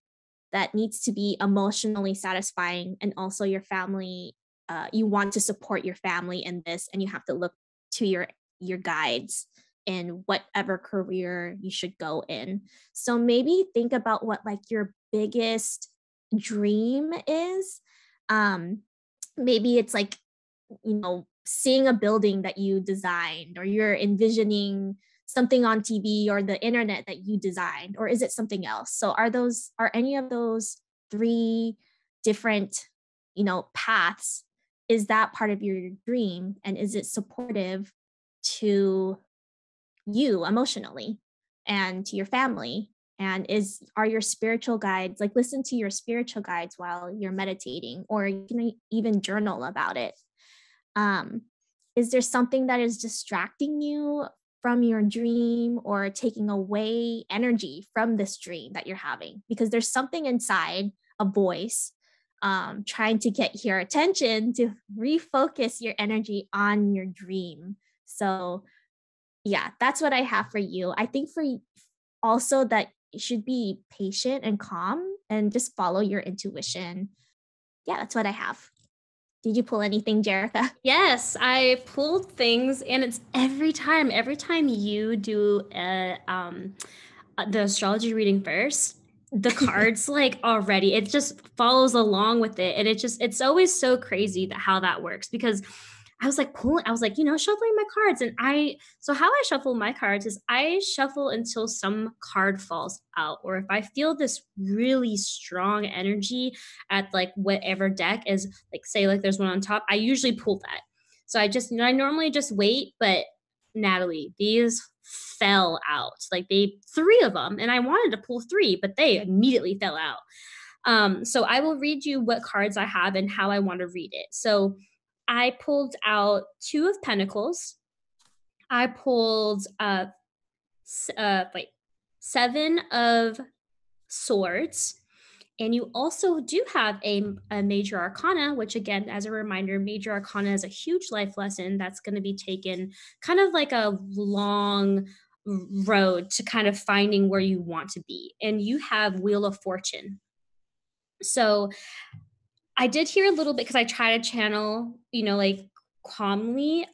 that needs to be emotionally satisfying, and also your family uh, you want to support your family in this and you have to look to your your guides in whatever career you should go in so maybe think about what like your biggest dream is um maybe it's like you know seeing a building that you designed or you're envisioning something on TV or the internet that you designed or is it something else? So are those are any of those three different you know paths is that part of your dream? And is it supportive to you emotionally and to your family? And is are your spiritual guides like listen to your spiritual guides while you're meditating or you can even journal about it um is there something that is distracting you from your dream or taking away energy from this dream that you're having because there's something inside a voice um, trying to get your attention to refocus your energy on your dream. So, yeah, that's what I have for you. I think for also that you should be patient and calm and just follow your intuition. Yeah, that's what I have. Did you pull anything, Jerica? Yes, I pulled things, and it's every time. Every time you do a, um, uh, the astrology reading first, the <laughs> cards like already it just follows along with it and it just it's always so crazy that how that works because I was like pulling, I was like, you know, shuffling my cards. And I, so how I shuffle my cards is I shuffle until some card falls out. Or if I feel this really strong energy at like whatever deck is like, say, like there's one on top, I usually pull that. So I just, you know, I normally just wait, but Natalie, these fell out. Like they three of them, and I wanted to pull three, but they immediately fell out. Um, so I will read you what cards I have and how I want to read it. So I pulled out two of Pentacles. I pulled uh, uh wait, seven of Swords. And you also do have a, a, major arcana, which, again, as a reminder, major arcana is a huge life lesson that's going to be taken kind of like a long road to kind of finding where you want to be. And you have Wheel of Fortune. So I did hear a little bit because I try to channel, you know, like calmly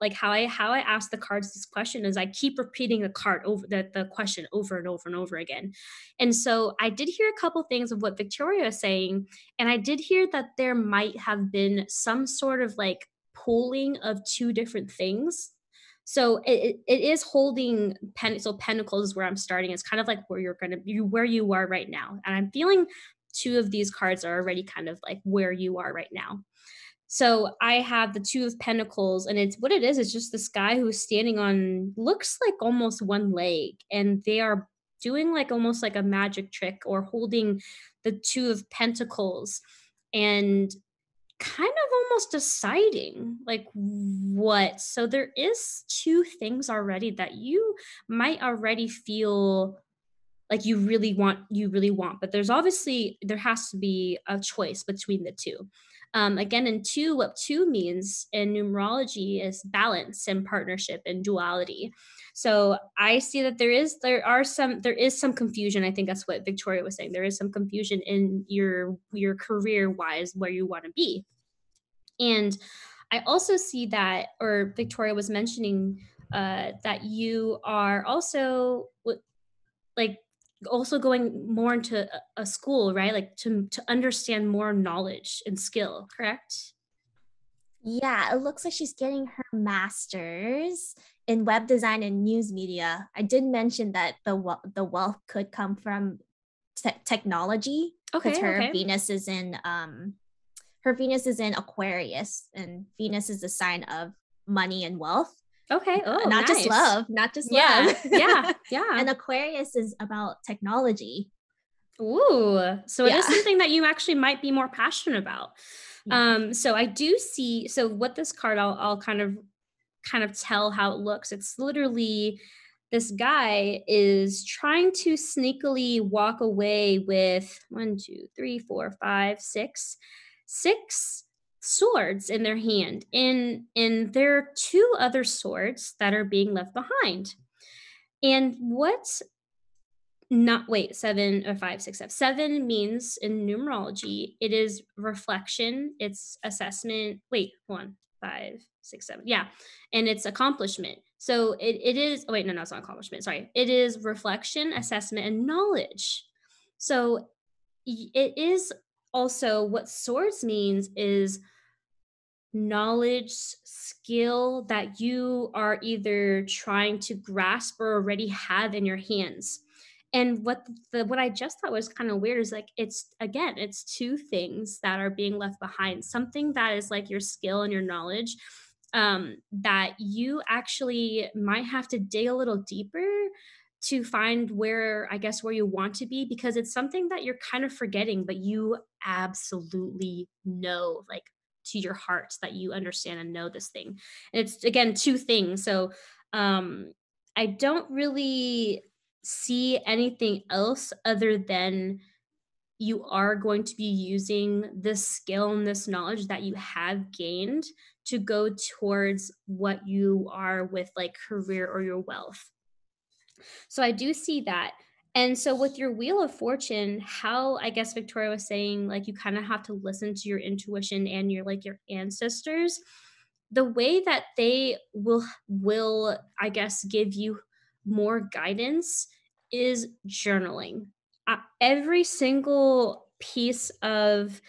like how I how I ask the cards this question is I keep repeating the card over the, the question over and over and over again. And so I did hear a couple things of what Victoria is saying. And I did hear that there might have been some sort of like pooling of two different things. so it, it is holding pen so pentacles is where i'm starting it's kind of like where you're gonna be where you are right now and i'm feeling two of these cards are already kind of like where you are right now so I have the two of pentacles, and it's what it is. It's just this guy who's standing on looks like almost one leg, and they are doing like almost like a magic trick or holding the two of pentacles and kind of almost deciding like what. So there is two things already that you might already feel like you really want you really want but there's obviously there has to be a choice between the two um, again, in two, what two means in numerology is balance and partnership and duality. So I see that there is there are some there is some confusion. I think that's what Victoria was saying. There is some confusion in your your career wise where you want to be. And I also see that, or Victoria was mentioning uh, that you are also like also going more into a school right? Like to to understand more knowledge and skill correct? Yeah it looks like she's getting her master's in web design and news media. I did mention that the the wealth could come from te- technology because okay, her okay. venus is in um her venus is in aquarius and venus is the sign of money and wealth Okay. Oh, not nice. just love, not just yeah. love. yeah. <laughs> Yeah. and Aquarius is about technology. Ooh. So yeah. it is <laughs> something that you actually might be more passionate about. Yeah. Um, so I do see so what this card I'll I'll kind of kind of tell how it looks. It's literally this guy is trying to sneakily walk away with one, two, three, four, five, six, six swords in their hand and and there are two other swords that are being left behind. And what not wait seven or five six seven seven means in numerology it is reflection it's assessment wait one five six seven yeah and it's accomplishment. So it, it is oh wait no no it's not accomplishment sorry. It is reflection assessment and knowledge. So it is also what swords means is knowledge, skill that you are either trying to grasp or already have in your hands. And what the what I just thought was kind of weird is like it's again, it's two things that are being left behind. Something that is like your skill and your knowledge um, that you actually might have to dig a little deeper to find where I guess where you want to be because it's something that you're kind of forgetting, but you absolutely know like to your heart that you understand and know this thing. And it's again two things. So um I don't really see anything else other than you are going to be using this skill and this knowledge that you have gained to go towards what you are with like career or your wealth. So I do see that. And so with your wheel of fortune, how I guess Victoria was saying like you kind of have to listen to your intuition and your like your ancestors. The way that they will will I guess give you more guidance is journaling. Uh, every single piece of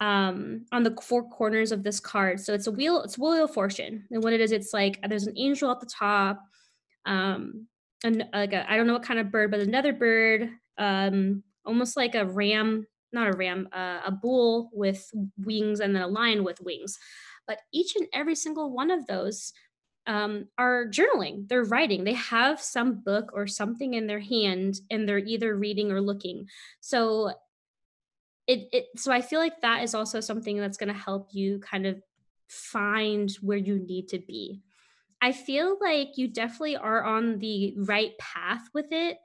um on the four corners of this card. So it's a wheel it's a wheel of fortune. And what it is it's like there's an angel at the top um an, like I don't know what kind of bird, but another bird, um, almost like a ram, not a ram, uh, a bull with wings and then a lion with wings. But each and every single one of those um, are journaling. They're writing. They have some book or something in their hand, and they're either reading or looking. So it, it so I feel like that is also something that's going to help you kind of find where you need to be I feel like you definitely are on the right path with it,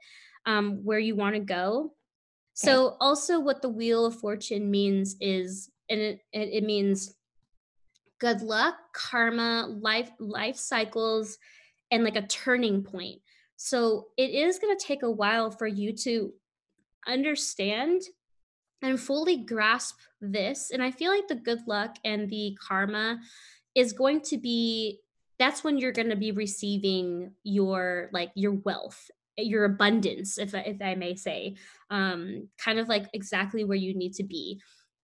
um, where you want to go. So, okay. also, what the Wheel of Fortune means is, and it, it means good luck, karma, life life cycles, and like a turning point. So, it is going to take a while for you to understand and fully grasp this. And I feel like the good luck and the karma is going to be that's when you're going to be receiving your like your wealth your abundance if, if i may say um kind of like exactly where you need to be.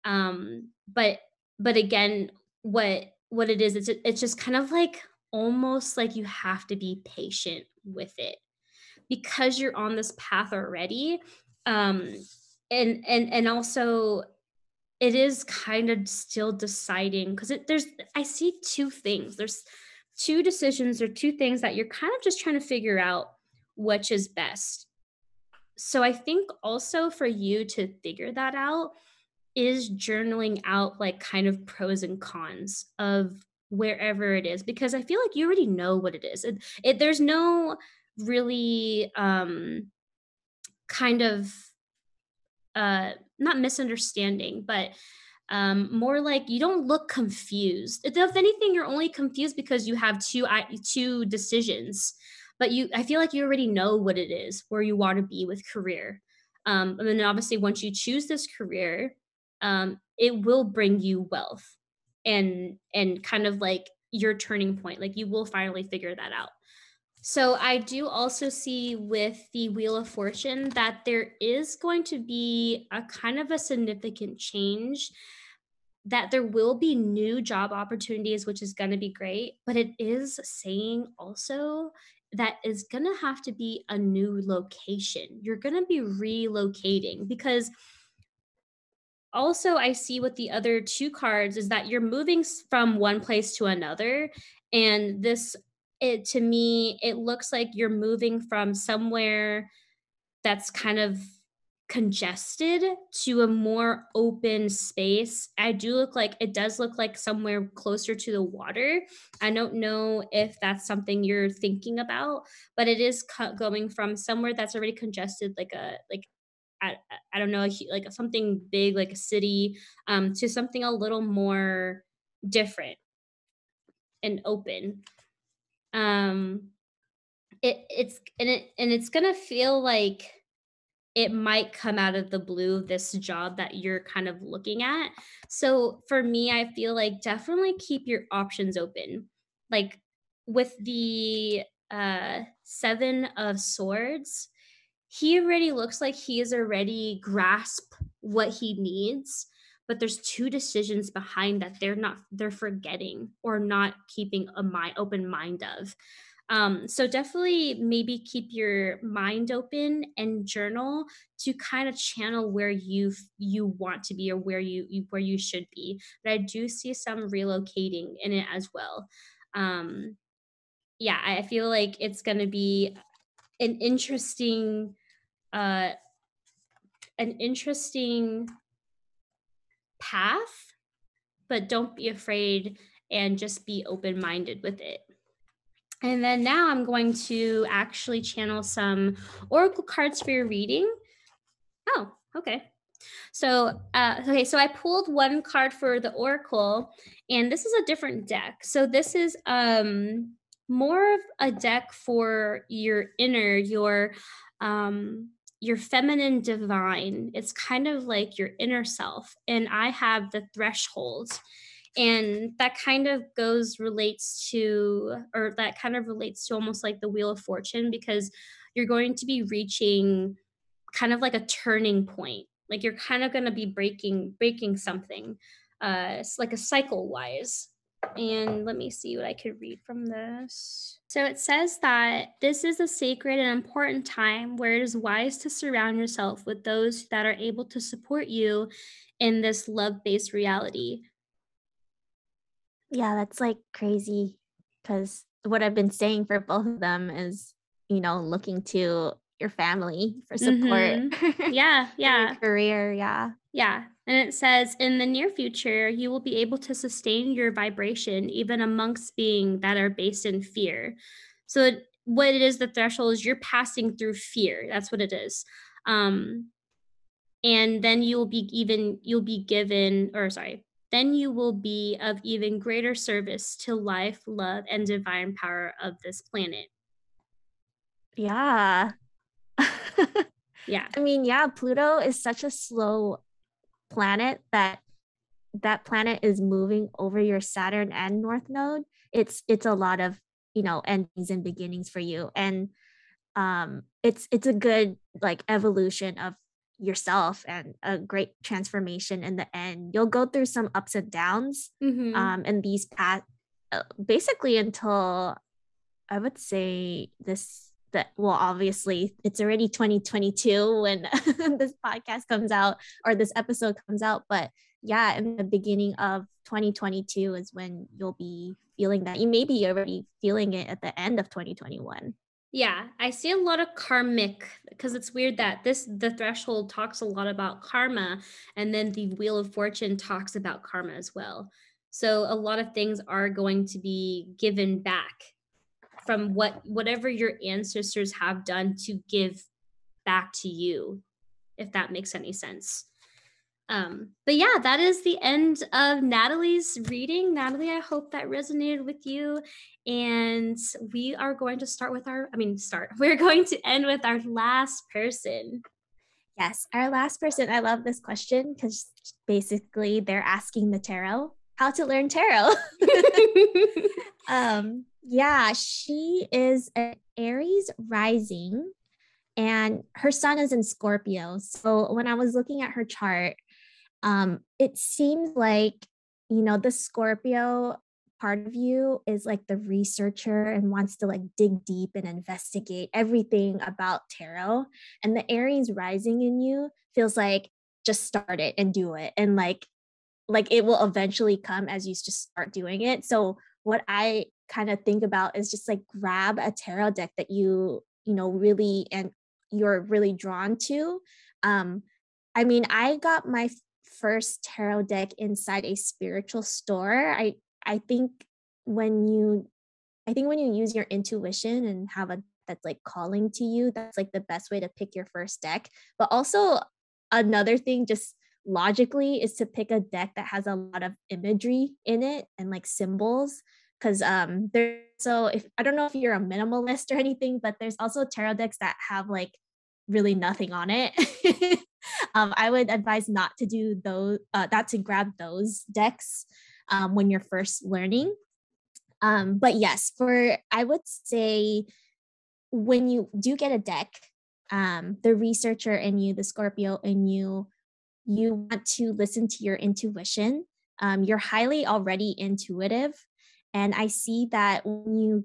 Um but but again what what it is it's it's just kind of like almost like you have to be patient with it. Because you're on this path already um and and and also it is kind of still deciding because there's i see two things. There's two decisions or two things that you're kind of just trying to figure out which is best. So i think also for you to figure that out is journaling out like kind of pros and cons of wherever it is because i feel like you already know what it is. It, it there's no really um kind of uh not misunderstanding but um more like you don't look confused. If anything you're only confused because you have two two decisions but you i feel like you already know what it is where you want to be with career. Um and then obviously once you choose this career um it will bring you wealth and and kind of like your turning point like you will finally figure that out so I do also see with the Wheel of Fortune that there is going to be a kind of a significant change that there will be new job opportunities which is going to be great, but it is saying also that is going to have to be a new location. You're going to be relocating because also I see with the other two cards is that you're moving from one place to another and this it to me it looks like you're moving from somewhere that's kind of congested to a more open space. I do look like it does look like somewhere closer to the water. I don't know if that's something you're thinking about, but it is going from somewhere that's already congested like a like I, I don't know like something big like a city um to something a little more different and open um it it's and it and it's gonna feel like it might come out of the blue this job that you're kind of looking at. So for me i feel like definitely keep your options open. Like with the uh seven of swords he already looks like he has already grasped what he needs but there's two decisions behind that they're not they're forgetting or not keeping a mind open mind of. Um, so definitely maybe keep your mind open and journal to kind of channel where you you want to be or where you, you where you should be. But i do see some relocating in it as well. Um, yeah i feel like it's going to be an interesting uh an interesting path, but don't be afraid and just be open minded with it. And then now I'm going to actually channel some oracle cards for your reading. Oh, okay. So, uh, okay, so I pulled one card for the oracle, and this is a different deck. So this is um more of a deck for your inner, your um your feminine divine. It's kind of like your inner self. And I have the threshold. And that kind of goes, relates to, or that kind of relates to almost like the Wheel of Fortune because you're going to be reaching kind of like a turning point. Like you're kind of going to be breaking, breaking something. Uh, like a cycle wise. And let me see what I could read from this. So it says that this is a sacred and important time where it is wise to surround yourself with those that are able to support you in this love based reality. Yeah, that's like crazy because what I've been saying for both of them is, you know, looking to your family for support. Mm-hmm. Yeah, <laughs> yeah. career, yeah. Yeah. And it says, in the near future, you will be able to sustain your vibration even amongst being that are based in fear. So, what it is, the threshold is you're passing through fear. That's what it is. Um, and then you will be even, you'll be given, or sorry, then you will be of even greater service to life, love, and divine power of this planet. Yeah. <laughs> yeah. I mean, yeah, Pluto is such a slow planet that that planet is moving over your Saturn and North Node, it's it's a lot of you know endings and beginnings for you, and um, it's it's a good like evolution of yourself and a great transformation in the end. You'll go through some ups and downs mm-hmm. um, in these past uh, basically until I would say this that well obviously it's already 2022 when <laughs> this podcast comes out or this episode comes out but yeah in the beginning of 2022 is when you'll be feeling that you may be already feeling it at the end of 2021 yeah i see a lot of karmic because it's weird that this the threshold talks a lot about karma and then the wheel of fortune talks about karma as well. So a lot of things are going to be given back from what whatever your ancestors have done to give back to you if that makes any sense. Um but yeah that is the end of natalie's reading. Natalie i hope that resonated with you. And we are going to start with our i mean start <laughs> we're going to end with our last person. Yes our last person. I love this question because basically they're asking the tarot how to learn tarot <laughs> um yeah, she is an Aries rising and her sun is in Scorpio. So when I was looking at her chart, um, it seems like, you know, the Scorpio part of you is like the researcher and wants to like dig deep and investigate everything about tarot. And the Aries rising in you feels like just start it and do it. And like, like it will eventually come as you just start doing it. So what I kind of think about is just like grab a tarot deck that you you know really and you're really drawn to. Um i mean i got my first tarot deck inside a spiritual store. I i think when you i think when you use your intuition and have a that's like calling to you that's like the best way to pick your first deck. But also another thing just logically is to pick a deck that has a lot of imagery in it and like symbols because um there's so if I don't know if you're a minimalist or anything, but there's also tarot decks that have like really nothing on it. <laughs> um, I would advise not to do those, uh, not to grab those decks um, when you're first learning. Um, but yes, for I would say when you do get a deck, um, the researcher in you, the Scorpio in you, you want to listen to your intuition. Um, you're highly already intuitive and I see that when you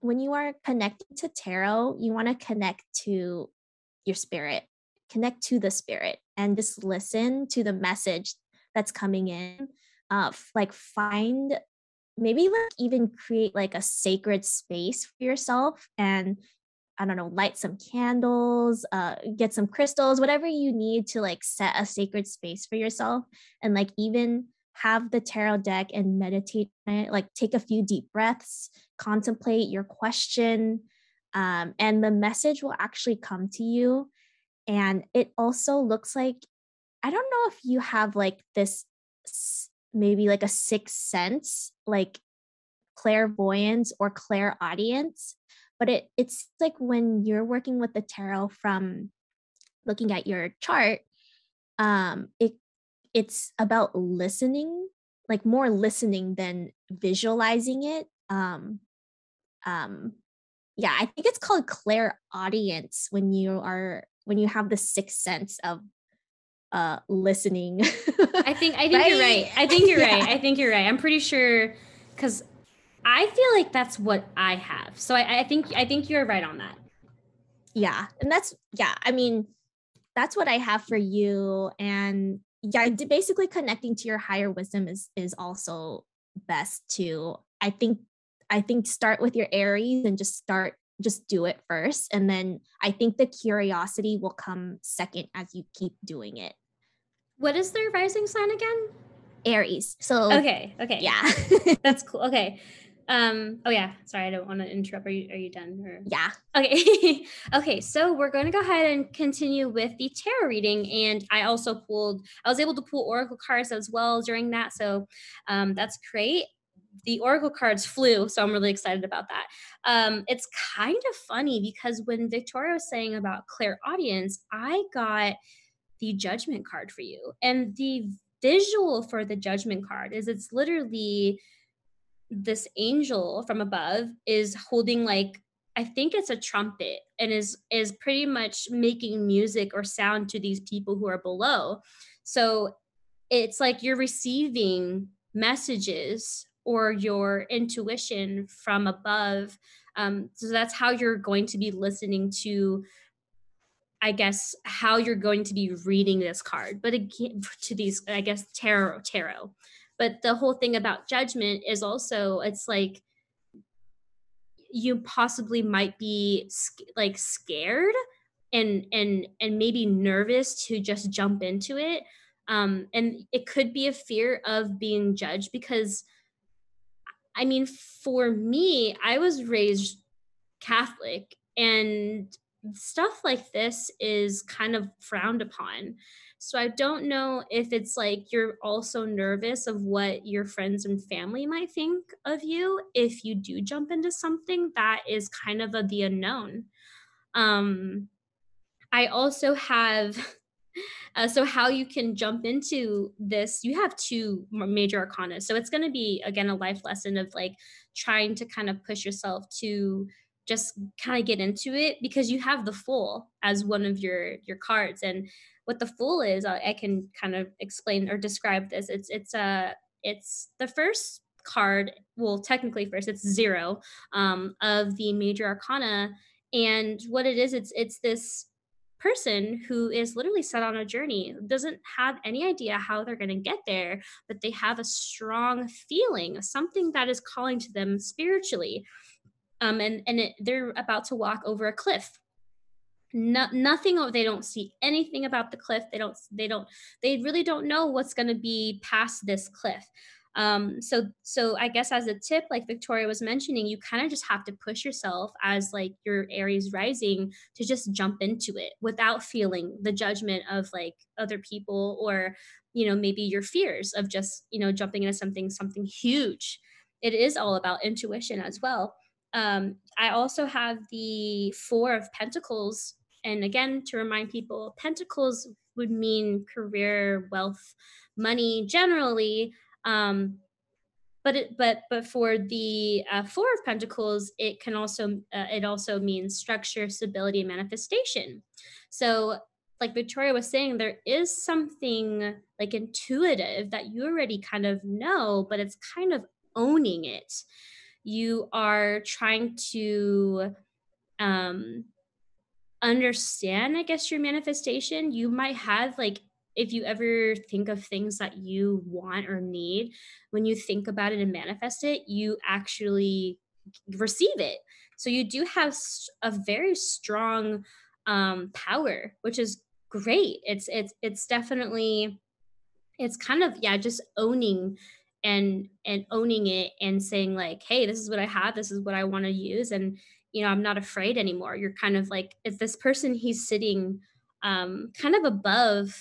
when you are connected to tarot, you want to connect to your spirit, connect to the spirit, and just listen to the message that's coming in. Uh, like find maybe like even create like a sacred space for yourself and I don't know, light some candles, uh, get some crystals, whatever you need to like set a sacred space for yourself. And like even have the tarot deck and meditate like take a few deep breaths, contemplate your question, um, and the message will actually come to you. And it also looks like, I don't know if you have like this maybe like a sixth sense, like clairvoyance or clairaudience, but it it's like when you're working with the tarot from looking at your chart, um, it it's about listening like more listening than visualizing it um um yeah i think it's called clairaudience when you are when you have the sixth sense of uh listening i think i <laughs> think right? you're right i think you're <laughs> yeah. right i think you're right i'm pretty sure because i feel like that's what i have. So I, I think i think you're right on that. Yeah and that's yeah i mean that's what i have for you. And yeah basically connecting to your higher wisdom is is also best too i think i think start with your aries and just start just do it first. And then i think the curiosity will come second as you keep doing it. What is their rising sign again? Aries. So okay okay. yeah. <laughs> That's cool. Okay um, oh yeah, sorry, I don't want to interrupt. Are you are you done? Or? Yeah. Okay. <laughs> okay, so we're going to go ahead and continue with the tarot reading. And I also pulled, I was able to pull oracle cards as well during that. So um, that's great. The oracle cards flew, so I'm really excited about that. Um, it's kind of funny because when Victoria was saying about clairaudience, I got the judgment card for you. And the visual for the judgment card is it's literally this angel from above is holding like I think it's a trumpet and is is pretty much making music or sound to these people who are below. So it's like you're receiving messages or your intuition from above. Um, so that's how you're going to be listening to I guess how you're going to be reading this card, but again, <laughs> to these, I guess tarot, tarot. But the whole thing about judgment is also, it's like you possibly might be like scared and and and maybe nervous to just jump into it um and it could be a fear of being judged because i mean for me i was raised catholic and stuff like this is kind of frowned upon. So I don't know if it's like you're also nervous of what your friends and family might think of you if you do jump into something that is kind of a, the unknown. Um, I also have <laughs> uh, so how you can jump into this you have two major arcana so it's going to be again a life lesson of like trying to kind of push yourself to just kind of get into it because you have the fool as one of your your cards and what the fool is I, I can kind of explain or describe this. It's it's a uh, it's the first card well technically first it's zero um, of the major arcana. And what it is it's it's this person who is literally set on a journey doesn't have any idea how they're going to get there but they have a strong feeling something that is calling to them spiritually. Um, and and it, they're about to walk over a cliff. No, nothing. Or they don't see anything about the cliff. They don't. They don't. They really don't know what's going to be past this cliff. Um, so so I guess as a tip, like Victoria was mentioning, you kind of just have to push yourself as like your Aries rising to just jump into it without feeling the judgment of like other people or you know maybe your fears of just you know jumping into something something huge. It is all about intuition as well. Um, I also have the Four of Pentacles. And again, to remind people, Pentacles would mean career, wealth, money generally. Um, but it, but but for the uh, Four of Pentacles, it can also uh, it also means structure, stability, and manifestation. So like Victoria was saying, there is something like intuitive that you already kind of know, but it's kind of owning it you are trying to um understand i guess your manifestation you might have like if you ever think of things that you want or need when you think about it and manifest it you actually receive it. So you do have a very strong um power which is great. It's it's it's definitely it's kind of yeah just owning and and owning it and saying like hey this is what i have. This is what i want to use. And you know i'm not afraid anymore you're kind of like if this person he's sitting um kind of above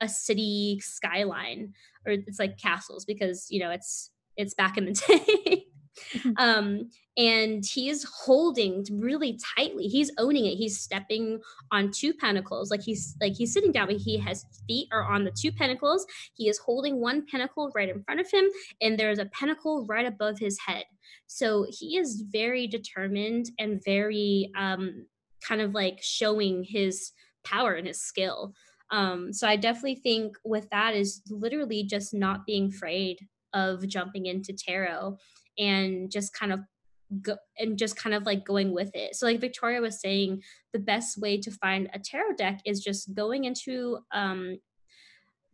a city skyline or it's like castles because you know it's it's back in the <laughs> day. Um, and he is holding really tightly. He's owning it. He's stepping on two pentacles, like he's like he's sitting down, but he has feet are on the two pentacles. He is holding one pentacle right in front of him, and there's a pentacle right above his head. So he is very determined and very um, kind of like showing his power and his skill. Um, so I definitely think with that is literally just not being afraid of jumping into tarot and just kind of go and just kind of like going with it. So like Victoria was saying, the best way to find a tarot deck is just going into um,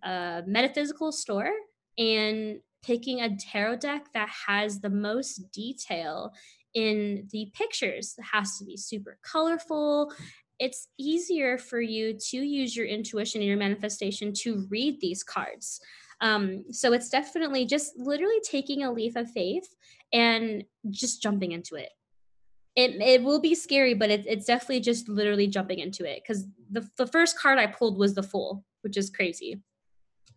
a metaphysical store and picking a tarot deck that has the most detail in the pictures. It has to be super colorful. It's easier for you to use your intuition and your manifestation to read these cards. Um, so it's definitely just literally taking a leap of faith and just jumping into it. It, it will be scary, but it, it's definitely just literally jumping into it because the, the first card I pulled was the Fool, which is crazy.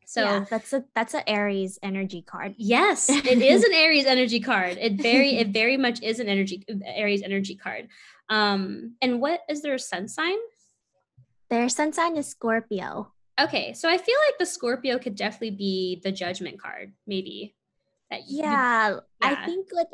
So yeah, that's a that's an Aries energy card. Yes, it is an Aries energy card. It very it <laughs> very much is an energy Aries energy card. Um, and what is their sun sign? Their sun sign is Scorpio. Okay, so I feel like the Scorpio could definitely be the judgment card, maybe. That yeah, you, yeah. I think with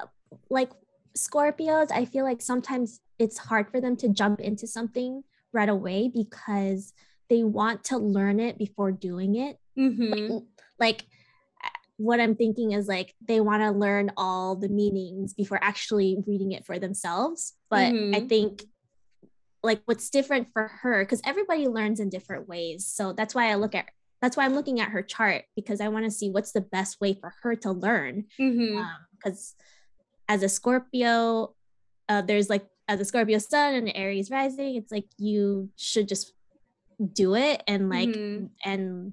uh, like Scorpios, I feel like sometimes it's hard for them to jump into something right away because they want to learn it before doing it. Mm-hmm. Like, like what I'm thinking is like they want to learn all the meanings before actually reading it for themselves. But mm-hmm. I think like what's different for her because everybody learns in different ways. So that's why I look at that's why I'm looking at her chart because I want to see what's the best way for her to learn. Because mm-hmm. um, as a Scorpio, uh, there's like as a Scorpio sun and Aries rising, it's like you should just do it and like mm-hmm. and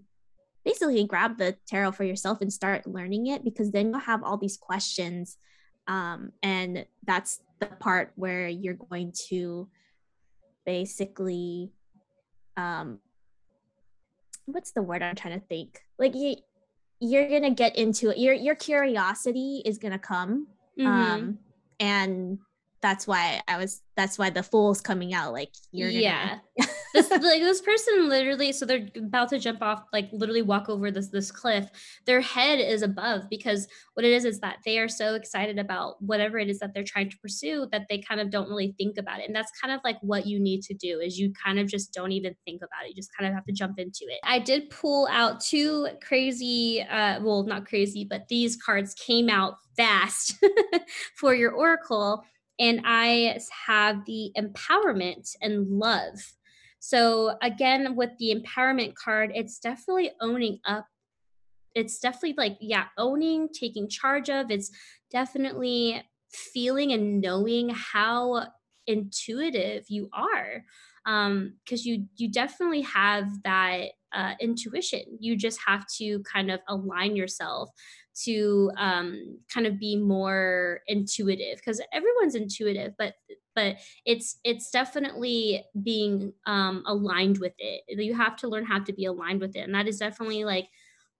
basically grab the tarot for yourself and start learning it because then you'll have all these questions um, and that's the part where you're going to basically um, what's the word i'm trying to think like you you're gonna get into it your your curiosity is gonna come mm-hmm. um and that's why I was that's why the fool's coming out like you're gonna... <laughs> yeah. This like this person literally so they're about to jump off like literally walk over this this cliff. Their head is above because what it is is that they are so excited about whatever it is that they're trying to pursue that they kind of don't really think about it. And that's kind of like what you need to do is you kind of just don't even think about it. You just kind of have to jump into it. I did pull out two crazy uh well not crazy but these cards came out fast <laughs> for your oracle and I have the empowerment and love. So, again, with the empowerment card, it's definitely owning up. It's definitely like, yeah, owning, taking charge of. It's definitely feeling and knowing how intuitive you are um because you you definitely have that uh, intuition you just have to kind of align yourself to um, kind of be more intuitive because everyone's intuitive but but it's it's definitely being um, aligned with it. You have to learn how to be aligned with it and that is definitely like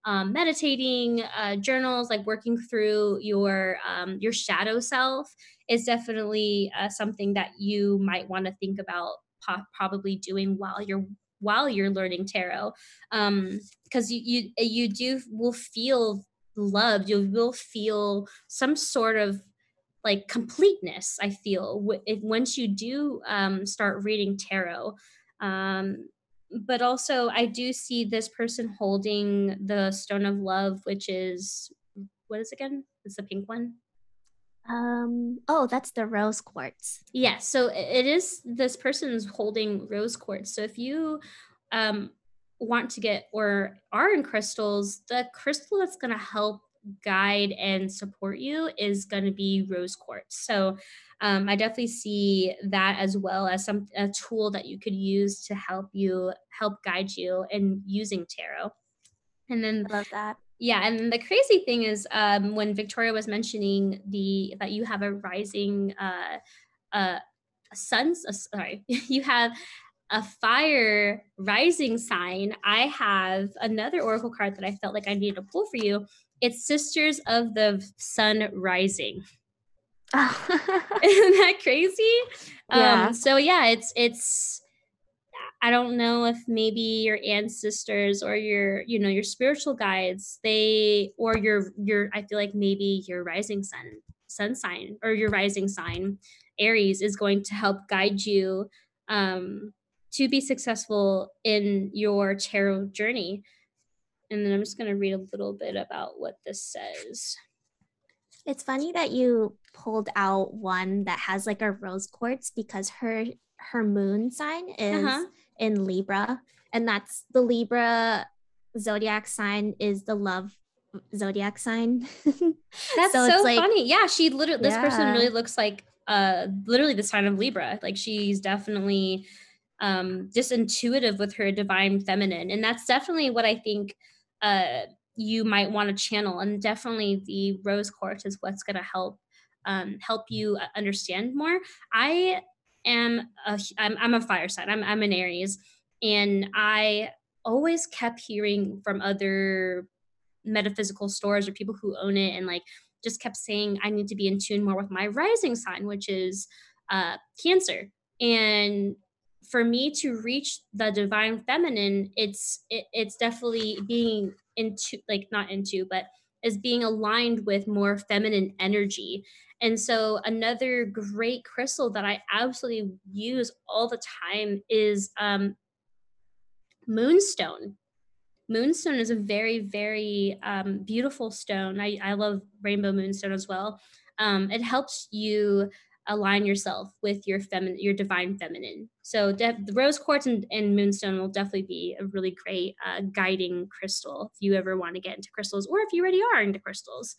um, meditating uh, journals like working through your um, your shadow self is definitely uh, something that you might want to think about po- probably doing while you're while you're learning tarot. Um because you you you do will feel loved you will feel some sort of like completeness i feel if, once you do um, start reading tarot. Um, but also i do see this person holding the stone of love which is what is it again? It's the pink one? Um oh that's the rose quartz. Yeah so it is this person's holding rose quartz. So if you um want to get or are in crystals, the crystal that's going to help guide and support you is going to be rose quartz. So um, I definitely see that as well as some a tool that you could use to help you help guide you in using tarot. And then I love that. Yeah, and the crazy thing is um, when Victoria was mentioning the that you have a rising uh, uh, suns. Uh, sorry, <laughs> you have a fire rising sign, I have another oracle card that I felt like I needed to pull for you. It's Sisters of the Sun Rising. <laughs> <laughs> Isn't that crazy? Yeah. Um, so yeah, it's it's I don't know if maybe your ancestors or your, you know, your spiritual guides, they or your your I feel like maybe your rising sun sun sign or your rising sign Aries is going to help guide you um to be successful in your tarot journey. And then I'm just going to read a little bit about what this says. It's funny that you pulled out one that has like a rose quartz because her her moon sign is uh-huh. in Libra and that's the Libra zodiac sign is the love zodiac sign. <laughs> that's so, so like, funny. Yeah, she literally yeah. this person really looks like uh literally the sign of Libra. Like she's definitely um, just intuitive with her divine feminine. And that's definitely what I think uh, you might want to channel. And definitely the rose quartz is what's going to help um, help you uh, understand more. I am a, I'm, I'm a fire sign. I'm, I'm an Aries. And I always kept hearing from other metaphysical stores or people who own it and like just kept saying I need to be in tune more with my rising sign, which is uh, Cancer. And for me to reach the divine feminine it's it, it's definitely being into like not into but is being aligned with more feminine energy. And so another great crystal that i absolutely use all the time is um moonstone. Moonstone is a very very um, beautiful stone. I, I love rainbow moonstone as well. Um, it helps you align yourself with your feminine your divine feminine. So de- the rose quartz and, and, moonstone will definitely be a really great uh, guiding crystal if you ever want to get into crystals or if you already are into crystals.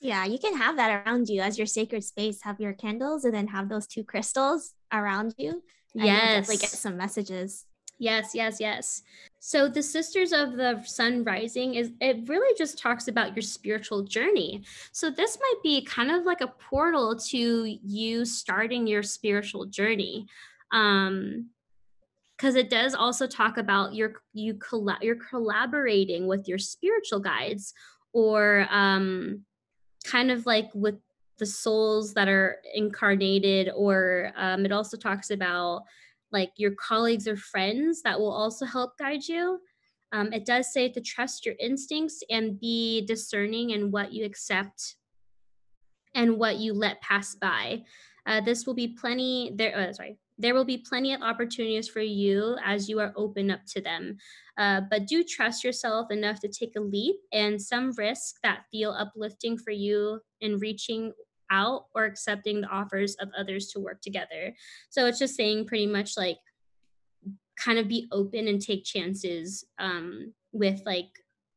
Yeah you can have that around you as your sacred space. Have your candles and then have those two crystals around you yes like get some messages. Yes, yes, yes. So the Sisters of the Sun Rising is it really just talks about your spiritual journey. So this might be kind of like a portal to you starting your spiritual journey. Um because it does also talk about your you colla- you're collaborating with your spiritual guides or um kind of like with the souls that are incarnated or um, it also talks about like your colleagues or friends that will also help guide you. Um, it does say to trust your instincts and be discerning in what you accept and what you let pass by. Uh, this will be plenty there. Uh, sorry, there will be plenty of opportunities for you as you are open up to them. Uh, but do trust yourself enough to take a leap and some risk that feel uplifting for you in reaching out or accepting the offers of others to work together. So it's just saying pretty much like kind of be open and take chances um, with like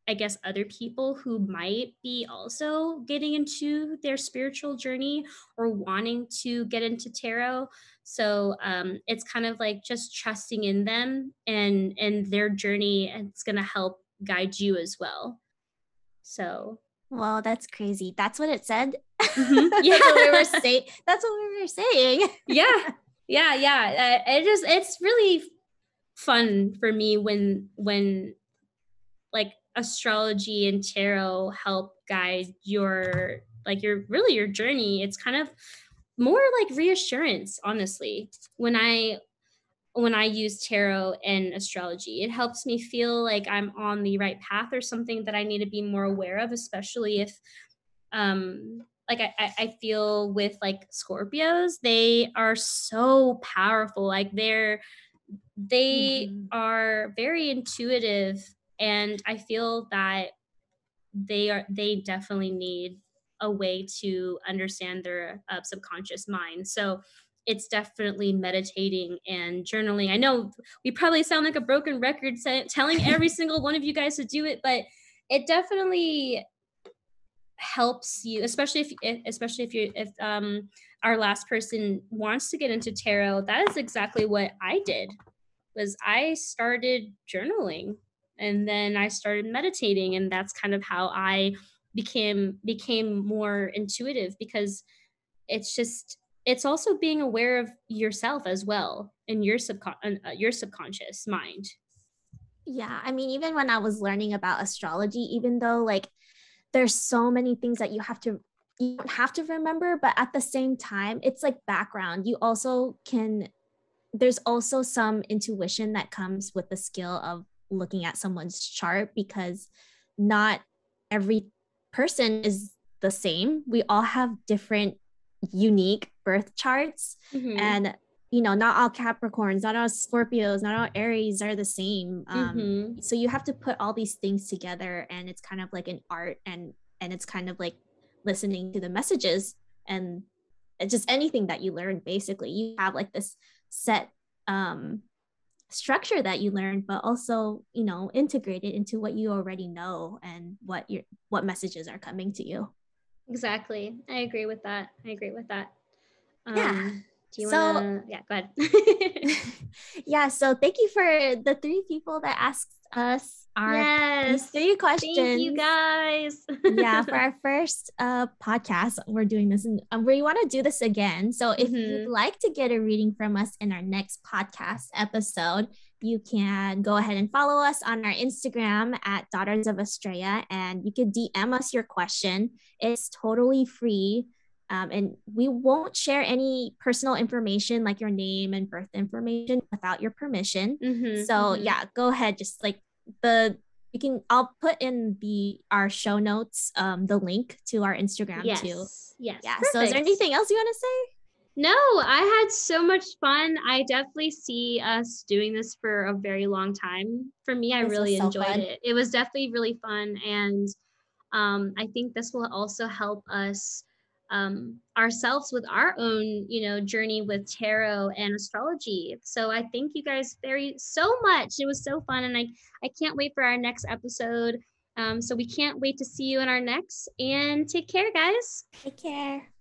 I guess other people who might be also getting into their spiritual journey or wanting to get into tarot. So um, it's kind of like just trusting in them and and their journey. And it's gonna help guide you as well. So well, that's crazy. That's what it said. Mm-hmm. <laughs> Yeah, that's what we were <laughs> saying. That's what we were saying. <laughs> yeah, yeah, yeah. Uh, it just it's really fun for me when when like astrology and tarot help guide your like your really your journey. It's kind of more like reassurance, honestly. When I when I use tarot and astrology. It helps me feel like I'm on the right path or something that I need to be more aware of, especially if um like I, I feel with like Scorpios, they are so powerful. Like they're they mm-hmm. are very intuitive and I feel that they are they definitely need a way to understand their uh, subconscious mind. So it's definitely meditating and journaling. I know we probably sound like a broken record telling every <laughs> single one of you guys to do it, but it definitely helps you, especially if, especially if you if um our last person wants to get into tarot. That is exactly what I did. Was I started journaling and then I started meditating, and that's kind of how I became became more intuitive because it's just it's also being aware of yourself as well in your subcon uh, your subconscious mind. Yeah i mean even when i was learning about astrology even though like there's so many things that you have to you don't have to remember but at the same time it's like background. You also can there's also some intuition that comes with the skill of looking at someone's chart because not every person is the same. We all have different unique birth charts mm-hmm. and you know not all capricorns not all scorpios not all aries are the same um, mm-hmm. so you have to put all these things together and it's kind of like an art and and it's kind of like listening to the messages and just anything that you learn basically you have like this set um structure that you learn but also you know integrate it into what you already know and what your what messages are coming to you Exactly. I agree with that. I agree with that. Um, yeah. Do you so, wanna, yeah, go ahead. <laughs> <laughs> yeah. So thank you for the three people that asked us our yes. three questions. Thank you guys. yeah. For our <laughs> first uh, podcast, we're doing this and um, we want to do this again. So if mm-hmm. you'd like to get a reading from us in our next podcast episode, you can go ahead and follow us on our Instagram at Daughters of Estrella, and you can DM us your question. It's totally free. Um, and we won't share any personal information like your name and birth information without your permission. Mm-hmm, so mm-hmm. yeah, go ahead. Just like the you can I'll put in the our show notes um the link to our Instagram yes. too. Yes. Yeah. Perfect. So is there anything else you want to say? No, I had so much fun. I definitely see us doing this for a very long time. For me, I this really so enjoyed fun. it. It was definitely really fun. And um, I think this will also help us um, ourselves with our own, you know, journey with tarot and astrology. So I thank you guys very so much. It was so fun, and I I can't wait for our next episode. Um, so we can't wait to see you in our next. And take care, guys. Take care.